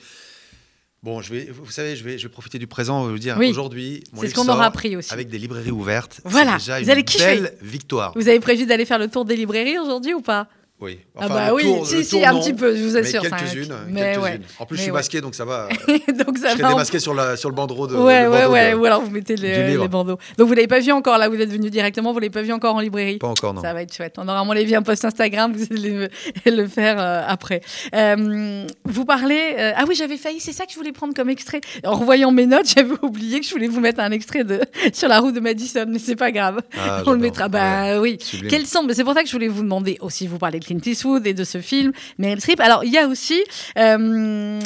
bon, je vais, vous savez, je vais, je vais profiter du présent, vous dire Oui. aujourd'hui, mon C'est ce qu'on aura sort appris aussi. avec des librairies ouvertes. Voilà, déjà vous une allez kiffer. belle victoire. Vous avez prévu d'aller faire le tour des librairies aujourd'hui ou pas? Oui. Ah Enfin, bah le oui, tour- si, si, tour, un petit peu, je vous assure. quelques-unes, ouais. En plus, Mais je suis ouais. masqué, donc ça va. donc ça je va. démasqué sur, la, sur le bandeau de. Ouais, ouais, ouais. de- Ou alors vous mettez les, bandeaux. Donc vous l'avez pas vu encore là, vous êtes venu directement, vous l'avez pas vu encore en librairie. Pas encore, non. Ça va être chouette. On aura à mon avis un post Instagram, vous allez le, le faire euh, après. Euh, vous parlez. euh, ah oui, j'avais failli, c'est ça que je voulais prendre comme extrait. En revoyant mes notes, j'avais oublié que je voulais vous mettre un extrait de sur la route de Madison, mais c'est pas grave. Ah, On le mettra. Bah oui. Sont mais C'est pour ça que je voulais vous demander aussi. Vous parlez de Clint Eastwood et de ce film, Meryl Streep. Alors il y a aussi euh,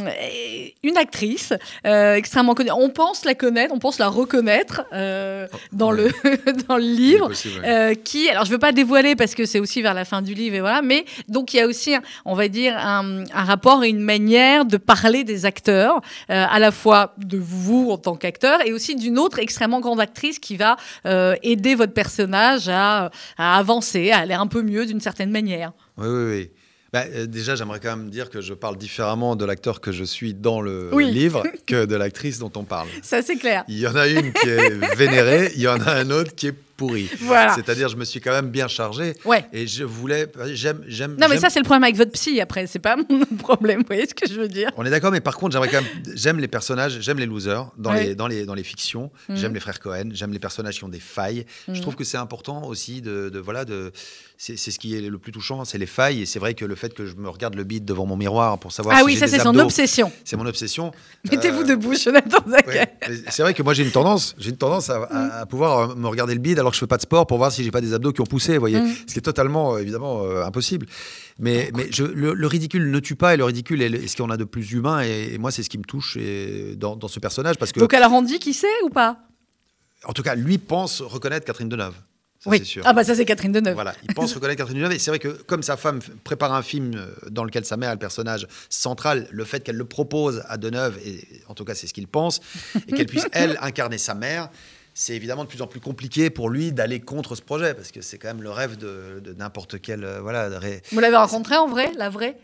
une actrice euh, extrêmement connue. On pense la connaître, on pense la reconnaître euh, dans le dans le livre. possible, ouais. Qui, alors je veux pas dévoiler parce que c'est aussi vers la fin du livre et voilà, mais donc il y a aussi, on va dire, un, un rapport et une manière de parler des acteurs, à la fois de vous en tant qu'acteur et aussi d'une autre extrêmement grande actrice qui va aider votre personnage à, à avancer, à aller un peu mieux d'une certaine manière. Oui, oui, oui. Bah, euh, déjà, j'aimerais quand même dire que je parle différemment de l'acteur que je suis dans le Oui. livre que de l'actrice dont on parle. Ça c'est clair. Il y en a une qui est vénérée, il y en a un autre qui est pourri. Voilà. C'est-à-dire, je me suis quand même bien chargé Ouais. et je voulais. J'aime. j'aime Non mais ça c'est le problème avec votre psy après, c'est pas mon problème, vous voyez ce que je veux dire On est d'accord, mais par contre, j'aimerais quand même. J'aime les personnages, j'aime les losers dans, Ouais. les, dans, les, dans les fictions. Mhm. J'aime les frères Cohen, j'aime les personnages qui ont des failles. Je Mhm. trouve que c'est important aussi de. de- voilà, de, c'est ce qui est le plus touchant, c'est les failles. Et c'est vrai que le fait que je me regarde le bide devant mon miroir pour savoir Ah si oui, ça c'est son obsession. C'est mon obsession. Mettez-vous Euh, debout, Jonathan. Ouais, C'est vrai que moi j'ai une tendance, j'ai une tendance à, à- à pouvoir euh, me regarder le bide alors alors que je fais pas de sport pour voir si j'ai pas des abdos qui ont poussé, vous voyez. Mm. Ce qui est totalement, euh, évidemment, euh, impossible. Mais, mais je- le, le ridicule ne tue pas et le ridicule est, le- est ce qu'on a de plus humain. Et, et moi, c'est ce qui me touche et, dans, dans ce personnage parce que, Donc elle a rendu qui c'est ou pas? En tout cas, lui pense reconnaître Catherine Deneuve. Ça, Oui. c'est sûr. Ah bah ça c'est Catherine Deneuve. Voilà, il pense reconnaître Catherine Deneuve. Et c'est vrai que comme sa femme prépare un film euh, dans lequel sa mère est le personnage central, le fait qu'elle le propose à Deneuve, et en tout cas c'est ce qu'il pense, et qu'elle puisse, elle, incarner sa mère, c'est évidemment de plus en plus compliqué pour lui d'aller contre ce projet, parce que c'est quand même le rêve de, de n'importe quel... euh, voilà, ré- Vous l'avez rencontrée en vrai, la vraie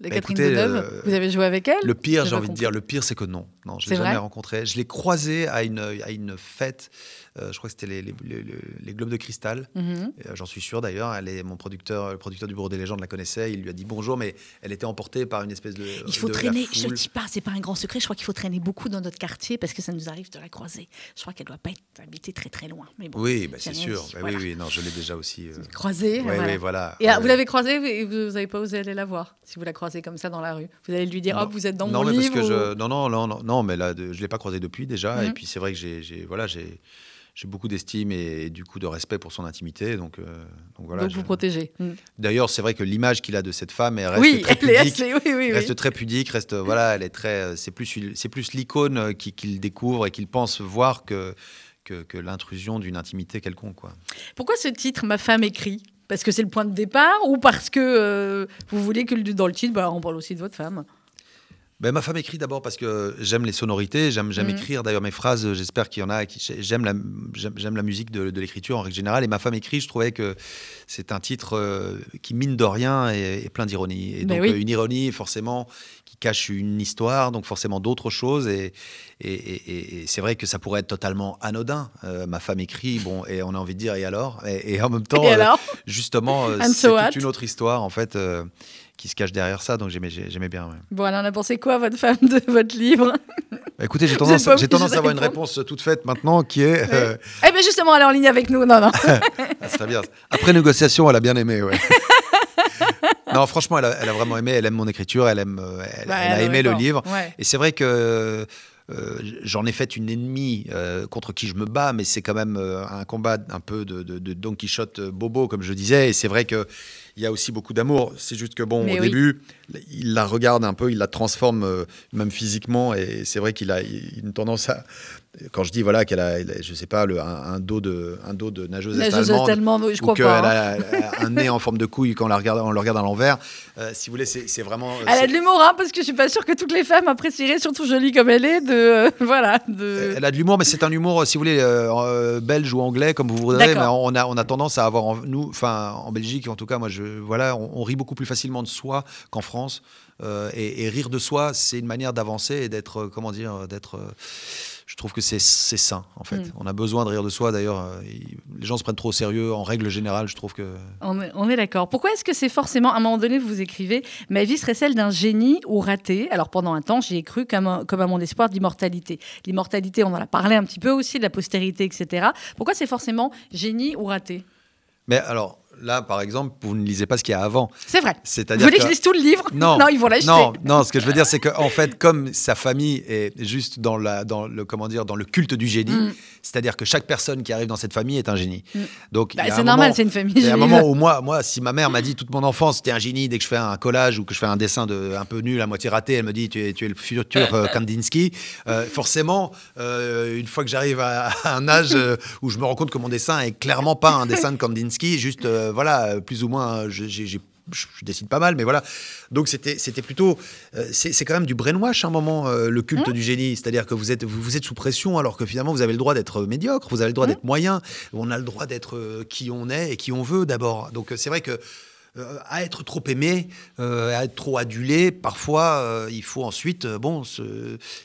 La Bah, Catherine écoutez, Deneuve euh, Vous avez joué avec elle Le pire, J'ai envie de dire, le pire, c'est que non. Non, je l'ai jamais vrai rencontré. Je l'ai croisé à une, à une fête. Euh, je crois que c'était les, les- les- les Globes de Cristal. Mhm. Euh, J'en suis sûr d'ailleurs. Elle est mon producteur, le producteur du Bureau des légendes la connaissait. Il lui a dit bonjour, mais elle était emportée par une espèce de. Il faut de traîner, je ne dis pas, c'est pas un grand secret, je crois qu'il faut traîner beaucoup dans notre quartier parce que ça nous arrive de la croiser. Je crois qu'elle doit pas être habitée très très loin. Mais bon, Oui, bah, c'est sûr. Bah voilà. Oui, oui, non, je l'ai déjà aussi. euh, Croisée, ouais, voilà. oui, voilà. Et ah, Ouais, vous l'avez croisée et vous n'avez pas osé aller la voir si vous la croisez comme ça dans la rue. Vous allez lui dire, Non. hop, vous êtes dans non, mon mais livre. parce que ou- je, non, non, non, non, mais là, de- je l'ai pas croisé depuis déjà. Et Mhm. puis c'est vrai que j'ai- voilà, j'ai, j'ai beaucoup d'estime et, du coup de respect pour son intimité. Donc, euh, donc voilà. Donc je- vous protégez. Mm. D'ailleurs, c'est vrai que l'image qu'il a de cette femme, elle reste Oui, très elle est pudique. assez. Oui, oui, oui. reste très pudique, reste voilà, elle est très, c'est plus, c'est plus l'icône euh, qui- qu'il découvre et qu'il pense voir que que, que l'intrusion d'une intimité quelconque quoi. Pourquoi ce titre, Ma femme écrit? Parce que c'est le point de départ ou parce que euh, vous voulez que dans le titre, bah, on parle aussi de votre femme? Ben, ma femme écrit d'abord parce que j'aime les sonorités, j'aime Mhm. écrire d'ailleurs mes phrases, euh, j'espère qu'il y en a qui j'aime la j'aime la musique de, de l'écriture en règle générale et ma femme écrit, je trouvais que c'est un titre euh, qui mine de rien et, et plein d'ironie et Ben donc oui. euh, une ironie forcément qui cache une histoire donc forcément d'autres choses et et, et- c'est vrai que ça pourrait être totalement anodin. Euh, ma femme écrit bon et on a envie de dire et alors? Et, en même temps euh, justement c'est so une autre histoire en fait qui se cache derrière ça donc j'aimais j'aimais bien. ouais. Bon, alors on a pensé quoi, votre femme, de votre livre? Bah, Écoutez, j'ai tendance, j'ai à avoir une réponse toute faite maintenant qui est. euh, Eh bien, justement, elle est en ligne avec nous. Non, non. ah, très bien. Après négociation, elle a bien aimé. Ouais. non, franchement, elle a, elle a vraiment aimé. Elle aime mon écriture. Elle aime. euh, Elle, Bah, elle a aimé le livre. Ouais. Et c'est vrai que. euh, J'en ai fait une ennemie euh, contre qui je me bats, mais c'est quand même euh, un combat un peu de, de- de Don Quichotte bobo, comme je disais. Et c'est vrai que il y a aussi beaucoup d'amour. C'est juste que bon, Mais au oui. début, il la regarde un peu, il la transforme euh, même physiquement, et c'est vrai qu'il a une tendance à. Quand je dis voilà qu'elle a, je sais pas, le, un, un dos de, un dos de nageuse, Josette allemande, je ou qu'elle hein. a, un nez en forme de couille quand on, la regarde, on le regarde à l'envers. Euh, si vous voulez, c'est vraiment. Elle a de l'humour, hein, parce que je suis pas sûre que toutes les femmes apprécieraient, surtout jolie comme elle est, de euh, voilà, de. Elle a de l'humour, mais c'est un humour, si vous voulez, euh, euh, belge ou anglais, comme vous voudrez. Mais on a, on a tendance à avoir, en- nous, enfin, en Belgique, en tout cas, moi, je, voilà, on, on rit beaucoup plus facilement de soi qu'en France. Euh, et, et rire de soi, c'est une manière d'avancer et d'être, euh, comment dire, d'être. Je trouve que c'est sain, en fait. Mm. On a besoin de rire de soi. D'ailleurs, euh, les gens se prennent trop au sérieux. En règle générale, je trouve que. On est, d'accord. Pourquoi est-ce que c'est forcément, à un moment donné, vous écrivez Ma vie serait celle d'un génie ou raté? Alors pendant un temps, j'y ai cru comme, un- comme à mon espoir d'immortalité. L'immortalité, on en a parlé un petit peu aussi, de la postérité, etc. Pourquoi c'est forcément génie ou raté? Mais alors, là, par exemple, vous ne lisez pas ce qu'il y a avant. C'est vrai. Vous voulez que- que je lise tout le livre Non, non, ils vont l'acheter. Non, non, ce que je veux dire, c'est qu'en en fait, comme sa famille est juste dans, la, dans, le, comment dire, dans le culte du génie, Mm. c'est-à-dire que chaque personne qui arrive dans cette famille est un génie. Mm. Donc, Bah, c'est normal, c'est une famille il y a un moment où moi, moi, si ma mère m'a dit toute mon enfance, c'était un génie, dès que je fais un collage ou que je fais un dessin de, un peu nul, à moitié raté, elle me dit, tu es, tu es le futur euh, Kandinsky. Euh, forcément, euh, une fois que j'arrive à, à un âge où je me rends compte que mon dessin est clairement pas un dessin de Kandinsky, juste, euh, voilà, plus ou moins, je- j'ai- je, je dessine pas mal, mais voilà. Donc c'était c'était plutôt, euh, c'est quand même du brainwash à un moment euh, le culte du génie, c'est-à-dire que vous êtes vous, vous êtes sous pression alors que finalement vous avez le droit d'être médiocre, vous avez le droit d'être moyen, on a le droit d'être euh, qui on est et qui on veut d'abord. Donc c'est vrai que à être trop aimé, à être trop adulé, parfois il faut ensuite bon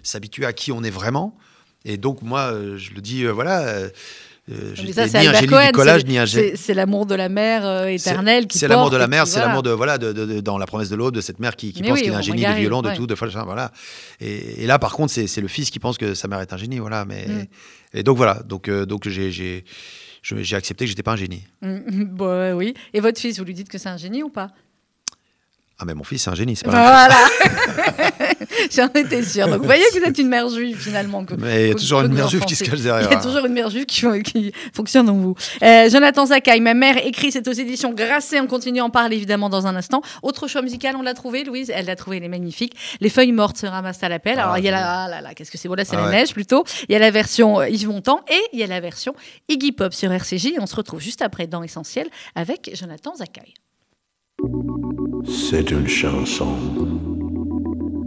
s'habituer à qui on est vraiment. Et donc moi je le dis voilà. Euh, ça, c'est ni un génie du collage, ni un génie. c'est- l'amour de la mère euh, éternelle qui C'est l'amour de la mère, c'est voilà. l'amour de voilà de, de- de- dans la promesse de l'aube de cette mère qui, pense oui, qu'il est un génie arrive, violon, de ouais. tout, de voilà. Et, et là, par contre, c'est le fils qui pense que sa mère est un génie, voilà. Mais Mm. et donc voilà, donc euh, donc j'ai j'ai je- j'ai accepté que j'étais pas un génie. Mm, bah, oui. Et votre fils, vous lui dites que c'est un génie ou pas? Ah, mais mon fils, c'est un génie, c'est pas Voilà. J'en étais sûre. Donc, vous voyez que vous êtes une mère juive, finalement. que- Mais il y a toujours une mère juive qui se cache derrière. Il y a toujours une mère juive qui, qui fonctionne en vous. Euh, Jonathan Zakai, ma mère écrit, c'est aux éditions Grasset. On continue à en parler évidemment dans un instant. Autre choix musical, on l'a trouvé, Louise? Elle l'a trouvé, elle est magnifique. Les feuilles mortes se ramassent à l'appel. Ah, Alors il y a la, ah là là, qu'est-ce que c'est Voilà, c'est Ah la ouais. neige plutôt. Il y a la version euh, Yves Montand et il y a la version Iggy Pop sur RCJ. Et on se retrouve juste après dans Essentiel avec Jonathan Zakai. C'est une chanson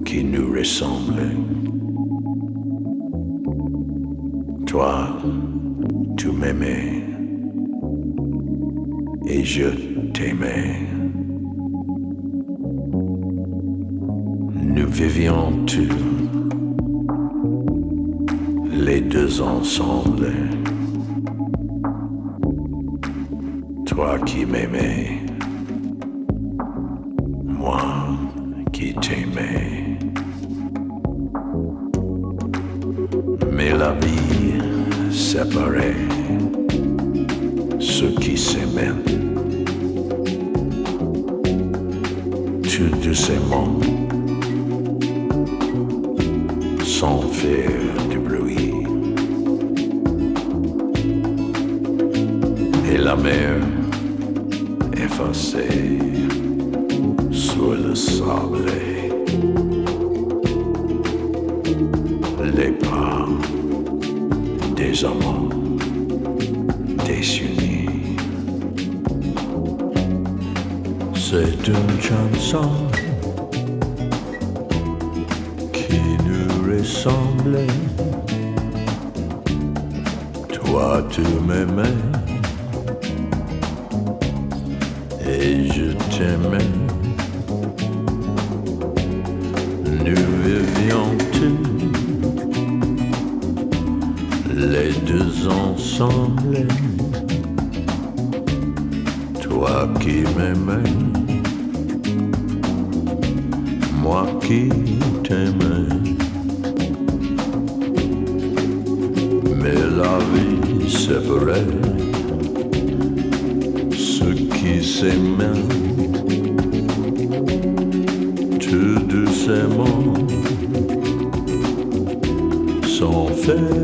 qui nous ressemble. Toi, tu m'aimais et je t'aimais. Nous vivions tous les deux ensemble. Toi qui m'aimais moi qui t'aimais. Mais la vie séparait ceux qui s'aimaient. Tout doucement, sans faire du bruit. Et la mer effacée Les pas des amants désunis. C'est une chanson qui nous ressemble. Toi, tu m'aimais et je t'aimais. Tous les deux ensemble. Toi qui m'aimais, moi qui t'aimais. Mais la vie séparait ceux qui s'aimaient tout doucement, sans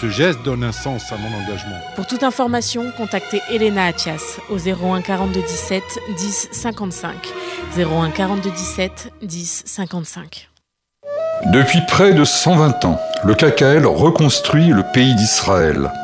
Ce geste donne un sens à mon engagement. Pour toute information, contactez Elena Atias au 01 42 17 10 55. 01 42 17 10 55. Depuis près de 120 ans, le KKL reconstruit le pays d'Israël.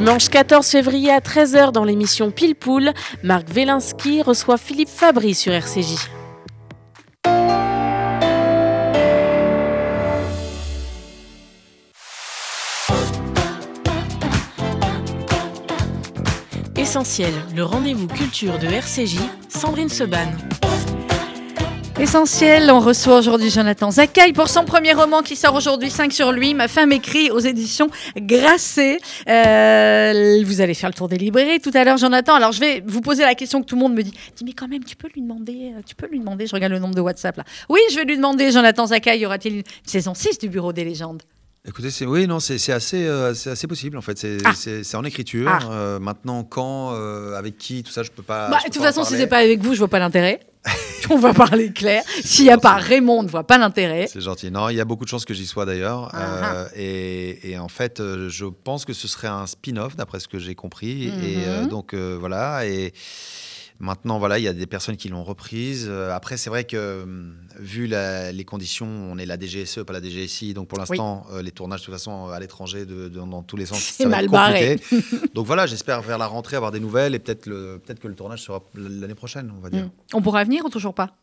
Dimanche 14 février à 13h dans l'émission Pile Poule, Marc Velinski reçoit Philippe Fabry sur RCJ. Essentiel, le rendez-vous culture de RCJ, Sandrine Seban. Essentiel, on reçoit aujourd'hui Jonathan Zakaï pour son premier roman qui sort aujourd'hui, 5 sur lui, Ma femme écrit aux éditions Grasset. Euh, vous allez faire le tour des librairies tout à l'heure, Jonathan. Alors je vais vous poser la question que tout le monde me dit. Dis, mais quand même, tu peux lui demander, euh, tu peux lui demander, je regarde le nombre de WhatsApp là. Oui, je vais lui demander, Jonathan Zakaï, y aura-t-il une saison 6 du Bureau des légendes? Écoutez, c'est oui, non, c'est c'est assez, euh, c'est assez possible en fait. C'est Ah. c'est- c'est en écriture. Ah. Euh, maintenant, quand, euh, avec qui, tout ça, je peux pas. Bah, de toute façon, si parler. c'est pas avec vous, je vois pas l'intérêt. on va parler clair. S'il n'y a pas Raymond, on ne voit pas l'intérêt. C'est gentil. Non, il y a beaucoup de chances que j'y sois d'ailleurs. Ah, Euh, et, et en fait, euh, je pense que ce serait un spin-off, d'après ce que j'ai compris. Et euh, Mhm. donc, euh, voilà. Et maintenant, voilà, il y a des personnes qui l'ont reprise. Euh, après, c'est vrai que, hum, vu la- les conditions, on est la DGSE, pas la DGSI. Donc, pour l'instant, euh, les tournages, de toute façon, à l'étranger, de, de- dans tous les sens, C'est ça va mal être barré. donc, voilà, j'espère vers la rentrée avoir des nouvelles. Et peut-être le- peut-être que le tournage sera l'année prochaine, on va dire. Mm. On pourra venir ou toujours pas?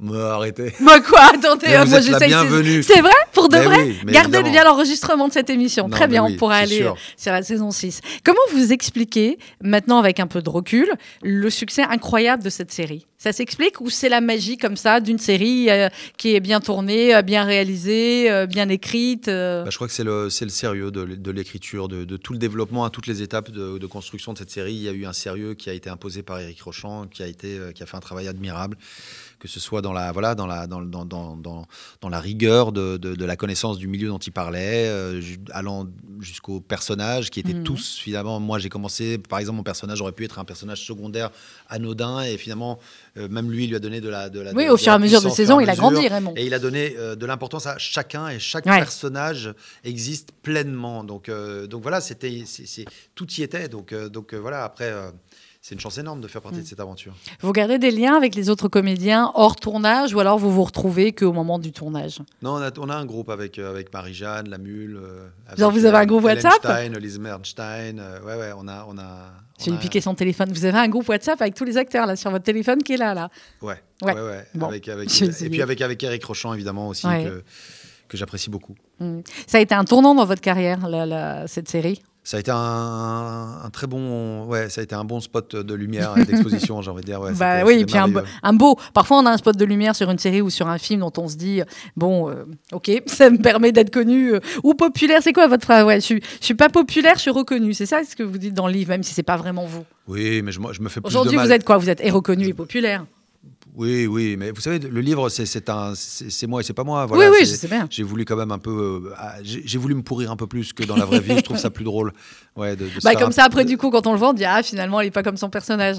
Mais arrêtez. Moi quoi Attendez, Mais vous moi êtes la bienvenue. C'est vrai Pour de Mais vrai oui, Gardez évidemment. bien l'enregistrement de cette émission. Non, Très bien, oui, on pourra aller sûr. sur la saison 6. Comment vous expliquez, maintenant avec un peu de recul, le succès incroyable de cette série? Ça s'explique ou c'est la magie comme ça d'une série euh, qui est bien tournée, euh, bien réalisée, euh, bien écrite euh? Bah, je crois que c'est le, sérieux de, l'écriture, de, de tout le développement à toutes les étapes de, de construction de cette série. Il y a eu un sérieux qui a été imposé par Éric Rochant, qui a, été, qui a fait un travail admirable, que ce soit dans la, voilà, dans la, dans, dans, dans, dans, dans la rigueur de, de, de la connaissance du milieu dont il parlait, euh, allant jusqu'aux personnages qui étaient Mhm. tous, finalement, moi j'ai commencé, par exemple, mon personnage aurait pu être un personnage secondaire anodin, et finalement, euh, même lui, il lui a donné de la. De la Oui, de- au fur et à mesure de puissance, au saison, fur et il a grandi, Raymond. Et il a donné euh, de l'importance à chacun et chaque Ouais. personnage existe pleinement. Donc, donc voilà, c'était, tout y était. Donc, donc voilà, après, c'est une chance énorme de faire partie Mm. de cette aventure. Vous gardez des liens avec les autres comédiens hors tournage ou alors vous vous retrouvez qu'au moment du tournage? Non, on a, on a un groupe avec, euh, avec Marie-Jeanne, La Mule. euh, Genre, vous avez un euh, groupe WhatsApp? Stein, Lise Bernstein. ouais, ouais, on a. On a J'ai piqué son téléphone. Vous avez un groupe WhatsApp avec tous les acteurs là sur votre téléphone qui est là là? Ouais, Ouais. ouais, ouais. Bon. Avec, avec, J'ai et puis avec, avec Eric Rochant, évidemment, aussi, Ouais. que, que j'apprécie beaucoup. Mm. Ça a été un tournant dans votre carrière, la- la- cette série? Ça a été un, un très bon, ouais, ça a été un bon spot de lumière et d'exposition, j'ai envie de dire. Ouais, bah oui, et puis un, beau- merveilleux. un beau. Parfois, on a un spot de lumière sur une série ou sur un film dont on se dit bon, euh, ok, ça me permet d'être connu euh, ou populaire. C'est quoi votre phrase? Ouais, je suis, je suis pas populaire, je suis reconnu. C'est ça ce que vous dites dans le livre, même si c'est pas vraiment vous? Oui, mais je, me- je me fais plus Aujourd'hui, vous êtes quoi? Vous êtes et reconnu et populaire. Oui, oui, mais vous savez, le livre, c'est un, c'est moi et c'est pas moi. Voilà, oui, oui, je sais bien. J'ai voulu quand même un peu, euh, ah, j'ai voulu me pourrir un peu plus que dans la vraie vie. Je trouve ça plus drôle. Ouais, de, Bah, comme ça, après, du coup, quand on le vend, on dit ah, finalement, il est pas comme son personnage.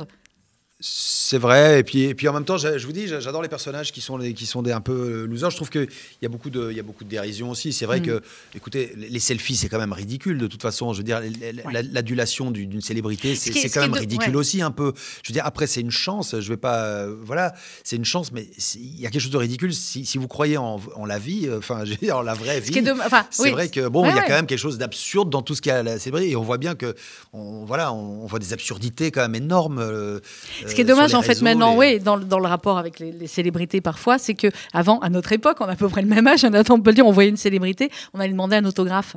C'est vrai, et puis, et puis en même temps, je, je vous dis, j'adore les personnages qui sont, les, qui sont des, un peu euh, losers. Je trouve qu'il y, a beaucoup de- il y a beaucoup de dérision aussi. C'est vrai Mm. que, écoutez, les selfies, c'est quand même ridicule de toute façon. Je veux dire, Ouais. l'adulation du- d'une célébrité, c'est ce quand même de- ridicule ouais. aussi un peu. Je veux dire, après, c'est une chance. Je vais pas. euh, voilà, c'est une chance, mais il y a quelque chose de ridicule si, si vous croyez en, en la vie, euh, enfin, je veux dire, en la vraie Ce vie. C'est oui, vrai que bon, Ouais, il y a quand même quelque chose d'absurde dans tout ce qu'il y a à la célébrité, et on voit bien que, on, voilà, on, on voit des absurdités quand même énormes. euh, Ce qui est dommage en fait réseaux, maintenant, les- oui, dans, le- dans le rapport avec les, les célébrités parfois, c'est que avant, à notre époque, on a à peu près le même âge, on peut le dire, on voyait une célébrité, on allait demander un autographe.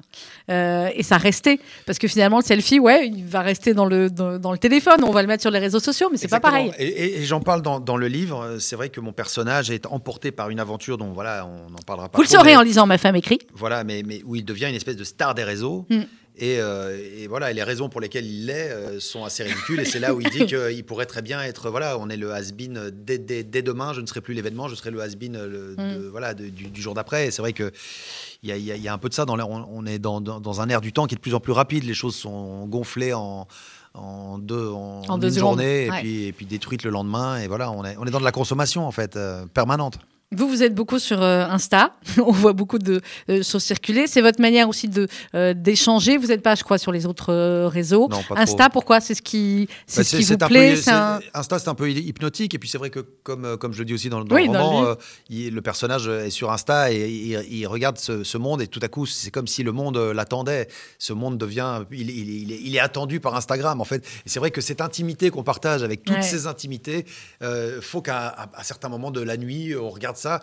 Euh, et ça restait. Parce que finalement, le selfie, ouais, il va rester dans le, dans, dans le téléphone, on va le mettre sur les réseaux sociaux, mais c'est pas pareil. Et, et- et j'en parle dans, dans le livre. C'est vrai que mon personnage est emporté par une aventure dont voilà, on n'en parlera pas. Vous le saurez mais- en lisant Ma femme écrit. Voilà, mais, mais où il devient une espèce de star des réseaux. Mm. Et, euh, et voilà, et les raisons pour lesquelles il l'est euh, sont assez ridicules. Et c'est là où il dit qu'il pourrait très bien être, voilà, on est le has-been euh, dès, dès- dès demain, je ne serai plus l'événement, je serai le has-been Mm. voilà, de- du, du jour d'après. Et c'est vrai que il y y a- il y a un peu de ça. Dans on, on est dans, dans- dans un air du temps qui est de plus en plus rapide. Les choses sont gonflées en, en deux, en, En deux une journée ouais. et, puis, et puis détruites le lendemain. Et voilà, on est, on est dans de la consommation en fait, euh, permanente. Vous, vous êtes beaucoup sur euh, Insta. On voit beaucoup de euh, choses circuler. C'est votre manière aussi de euh, d'échanger. Vous n'êtes pas, je crois, sur les autres réseaux. Non, pas Insta, trop. pourquoi? C'est ce qui, c'est Bah, ce qui vous un peu- plaît. un- Insta, c'est un peu hypnotique. Et puis, c'est vrai que, comme, comme je le dis aussi dans, le- dans Oui, le dans le roman, euh, il- le personnage est sur Insta et il, il regarde ce, ce monde. Et tout à coup, c'est comme si le monde l'attendait. Ce monde devient. Il, est, attendu par Instagram, en fait. Et c'est vrai que cette intimité qu'on partage avec toutes Ouais. ces intimités, euh, faut qu'à à certains moments de la nuit, on regarde ça.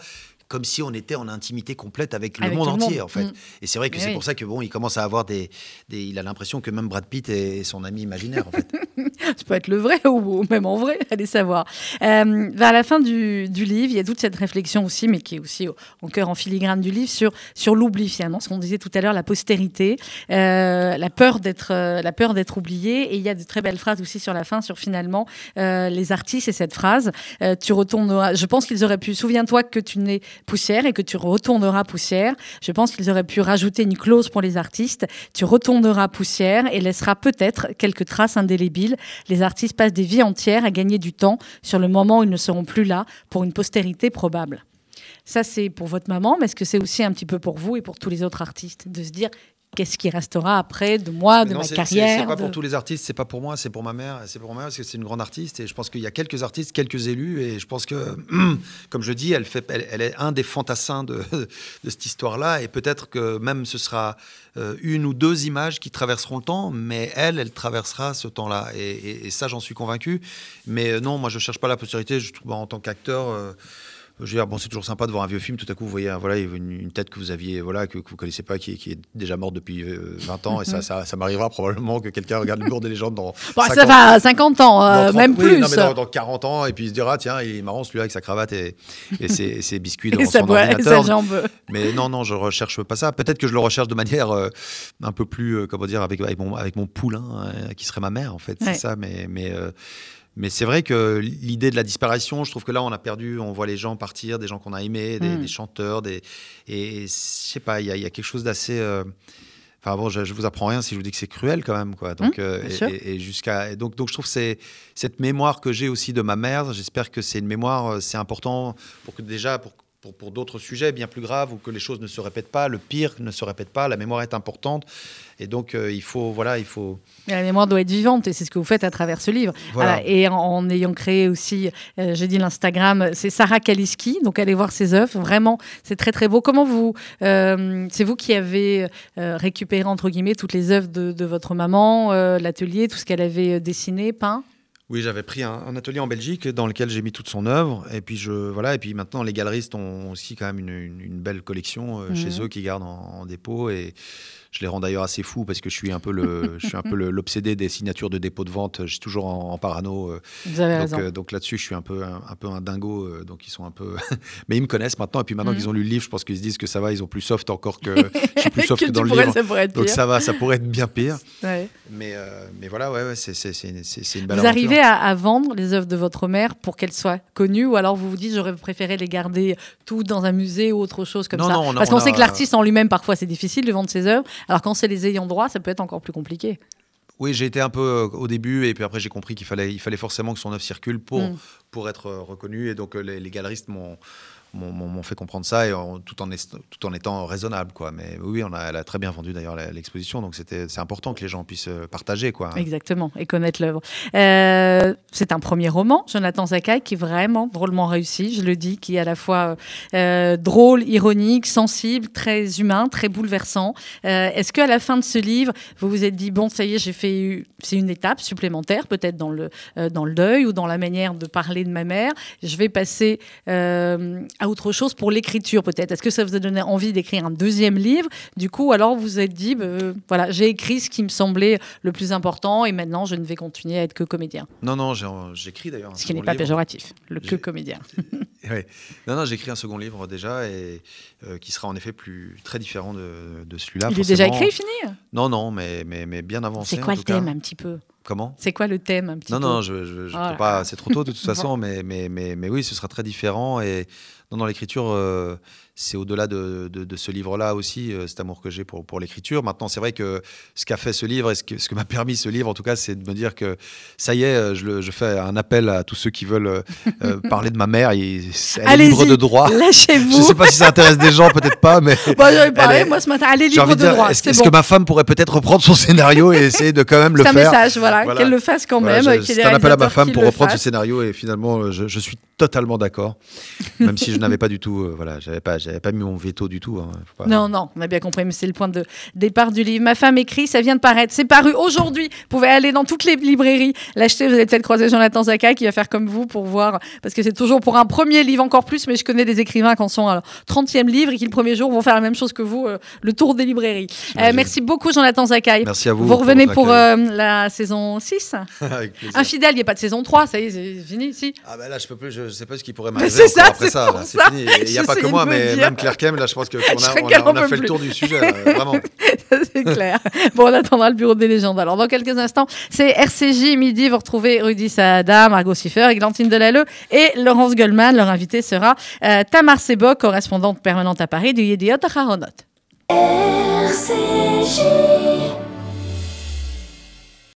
Comme si on était en intimité complète avec le Avec monde entier, monde. en fait. Mm. Et c'est vrai que c'est oui. pour ça que bon, il commence à avoir des, des- il a l'impression que même Brad Pitt est son ami imaginaire, en fait. Ça peut être le vrai ou, même en vrai, allez savoir. Euh, vers la fin du, du livre, il y a toute cette réflexion aussi, mais qui est aussi au, au cœur en filigrane du livre, sur, sur l'oubli finalement, ce qu'on disait tout à l'heure, la postérité, euh, la peur d'être euh, la peur d'être oublié. Et il y a de très belles phrases aussi sur la fin, sur finalement euh, les artistes et cette phrase. tu retourneras. Je pense qu'ils auraient pu. Souviens-toi que tu n'es poussière et que tu retourneras poussière. Je pense qu'ils auraient pu rajouter une clause pour les artistes. Tu retourneras poussière et laisseras peut-être quelques traces indélébiles les artistes passent des vies entières à gagner du temps sur le moment où ils ne seront plus là pour une postérité probable. Ça, c'est pour votre maman, mais est-ce que c'est aussi un petit peu pour vous et pour tous les autres artistes de se dire qu'est-ce qui restera après de moi, de non, ma carrière C'est c'est pas de- pour tous les artistes, c'est pas pour moi, c'est pour ma mère. C'est pour ma mère parce que c'est une grande artiste et je pense qu'il y a quelques artistes, quelques élus et je pense que, comme je dis, elle, fait, elle, elle est un des fantassins de, de cette histoire-là et peut-être que même ce sera euh, une ou deux images qui traverseront le temps, mais elle, elle traversera ce temps-là et, et- et ça, j'en suis convaincu. Mais euh, non, moi, je cherche pas la postérité. Je trouve en tant qu'acteur. euh, je veux dire, bon, c'est toujours sympa de voir un vieux film. Tout à coup, vous voyez, euh, voilà, une, une tête que vous aviez, voilà, que, que vous connaissez pas, qui, est- qui est déjà morte depuis euh, 20 ans. Et ça, ça, ça m'arrivera probablement que quelqu'un regarde l'humour des légendes dans. Bon, 50 ça va, 50 ans, euh, dans 30 même oui, plus. non, mais dans, dans 40 ans, et puis il se dira, tiens, il est marrant celui-là avec sa cravate et, et ses, et ses biscuits dans et son boit, ordinateur. jambe. Mais non, non, je recherche pas ça. Peut-être que je le recherche de manière euh, un peu plus, euh, comment dire, avec, avec, mon, avec mon poulain, qui serait ma mère, en fait. Ouais. C'est ça. Mais, mais, euh, mais c'est vrai que l'idée de la disparition, je trouve que là, on a perdu, on voit les gens partir, des gens qu'on a aimés, des, Mm. des chanteurs, des, et je sais pas, il y, a- il y a quelque chose d'assez. euh, Enfin bon, je, je vous apprends rien si je vous dis que c'est cruel quand même, quoi. Donc, Mm, euh, et- jusqu'à donc, donc je trouve que c'est cette mémoire que j'ai aussi de ma mère. J'espère que c'est une mémoire, euh, c'est important pour que déjà pour pour, pour d'autres sujets bien plus graves ou que les choses ne se répètent pas, le pire ne se répète pas, la mémoire est importante et donc euh, il faut voilà il faut Mais la mémoire doit être vivante et c'est ce que vous faites à travers ce livre. Voilà. Et en, en ayant créé aussi, euh, j'ai dit l'Instagram, c'est Sarah Kaliski, donc allez voir ses œuvres. Vraiment, c'est très très beau. Comment vous, euh, c'est vous qui avez récupéré entre guillemets toutes les œuvres de, de votre maman, l'atelier, tout ce qu'elle avait dessiné, peint? Oui, j'avais pris un, un atelier en Belgique dans lequel j'ai mis toute son œuvre. Et puis, je, voilà, et puis maintenant, les galeristes ont aussi quand même une, une- une belle collection euh, Mhm. chez eux qui gardent en, en dépôt. Et je les rends d'ailleurs assez fous parce que je suis un peu le, je suis un peu l'obsédé des signatures de dépôt de vente. Je suis toujours en, en parano. euh, Vous avez donc, raison. euh, donc là-dessus, je suis un peu un, un peu un dingo. donc ils sont un peu, mais ils me connaissent maintenant. Et puis maintenant Mhm. qu'ils ont lu le livre, je pense qu'ils se disent que ça va. Ils ont plus soft encore que je suis plus soft que, dans le livre. ça Donc pire. ça va, ça pourrait être bien pire. Ouais. Mais, mais voilà, ouais, ouais, c'est une belle Vous arrivez à, à vendre les œuvres de votre mère pour qu'elles soient connues ou alors vous vous dites j'aurais préféré les garder toutes dans un musée ou autre chose comme Non, ça non, Parce on qu'on sait a- que l'artiste en lui-même parfois c'est difficile de vendre ses œuvres alors quand c'est les ayants droit ça peut être encore plus compliqué. Oui, j'ai été un peu euh, au début et puis après j'ai compris qu'il fallait, il fallait forcément que son œuvre circule pour, Mm. pour être euh, reconnu et donc euh, les, les galeristes m'ont m'ont- fait comprendre ça et tout, en tout en étant raisonnable quoi. Mais oui, on a, elle a très bien vendu d'ailleurs l'exposition donc c'était c'est important que les gens puissent euh, partager quoi. Exactement, et connaître l'œuvre. Euh, c'est un premier roman, Jonathan Zakai, qui est vraiment drôlement réussi, je le dis, qui est à la fois euh, drôle, ironique, sensible, très humain, très bouleversant. Est-ce qu'à la fin de ce livre, vous vous êtes dit, bon, ça y est, j'ai fait, c'est une étape supplémentaire, peut-être dans le, dans le deuil ou dans la manière de parler de ma mère, je vais passer à autre chose pour l'écriture, peut-être. Est-ce que ça vous a donné envie d'écrire un deuxième livre? Du coup, alors vous vous êtes dit, euh, voilà, j'ai écrit ce qui me semblait le plus important et maintenant je ne vais continuer à être que comédien. Non non, j'ai- j'écris d'ailleurs. Ce qui n'est pas péjoratif, le que comédien. Ouais. Non non, j'ai écrit un second livre déjà et euh, qui sera en effet plus très différent de, de celui-là. Il est déjà forcément. écrit, fini? Non non, mais mais, mais bien avancé. C'est quoi en le cas. thème un petit peu? Comment? C'est quoi le thème un petit Non, peu? non, je, je, je peux pas. C'est trop tôt de toute façon, mais, mais, mais, mais oui, ce sera très différent. Et non, dans l'écriture, euh, c'est au-delà de, de- de ce livre-là aussi, euh, cet amour que j'ai pour, pour l'écriture. Maintenant, c'est vrai que ce qu'a fait ce livre et ce que, ce que m'a permis ce livre, en tout cas, c'est de me dire que ça y est, euh, je, le- je fais un appel à tous ceux qui veulent euh, parler de ma mère. Elle est libre de droit. Je Lâchez-vous. sais pas si ça intéresse des gens, peut-être pas, mais. Bon, parlé, Elle est- moi ce matin. Allez, J'ai envie libre de dire, droit. est-ce bon. que ma femme pourrait peut-être reprendre son scénario et essayer de quand même le C'est un faire message, voilà, Voilà. qu'elle le fasse quand même. C'est un appel à ma femme pour reprendre ce scénario et finalement, je, je suis totalement d'accord. Même si je n'avais pas du tout, euh, voilà, j'avais pas, j'avais pas mis mon veto du tout. hein. Pas- Non, non, on a bien compris, mais c'est le point de départ du livre. Ma femme écrit, ça vient de paraître, c'est paru aujourd'hui. Vous pouvez aller dans toutes les librairies, l'acheter. Vous allez peut-être croiser Jonathan Zaka qui va faire comme vous pour voir, parce que c'est toujours pour un premier livre encore plus, mais je connais des écrivains qui en sont à leur 30e livre et qui le premier jour vont faire la même chose que vous, euh, le tour des librairies. Euh, merci beaucoup, Jonathan Zakaï. Merci à vous. Vous revenez pour la saison 6 Avec plaisir. Infidèle, il n'y a pas de saison 3, ça y est, c'est fini, si. Ah bah là, je peux plus, je sais pas ce qui pourrait m'arriver c'est ça, c'est ça. Pour là, C'est ça. fini. Il n'y a pas que moi, mais dire. même Claire Kem, là, je pense que qu'on Je a, on a, on fait le tour du sujet, là, vraiment. c'est clair. Bon, on attendra le bureau des légendes. Alors, dans quelques instants, c'est RCJ midi. Vous retrouvez Rudy Saada, Margot Siffer, Églantine Delalleux et Laurence Goldman. Leur invité sera euh, Tamar Sebo, correspondante permanente à Paris du Yediot Aharonot.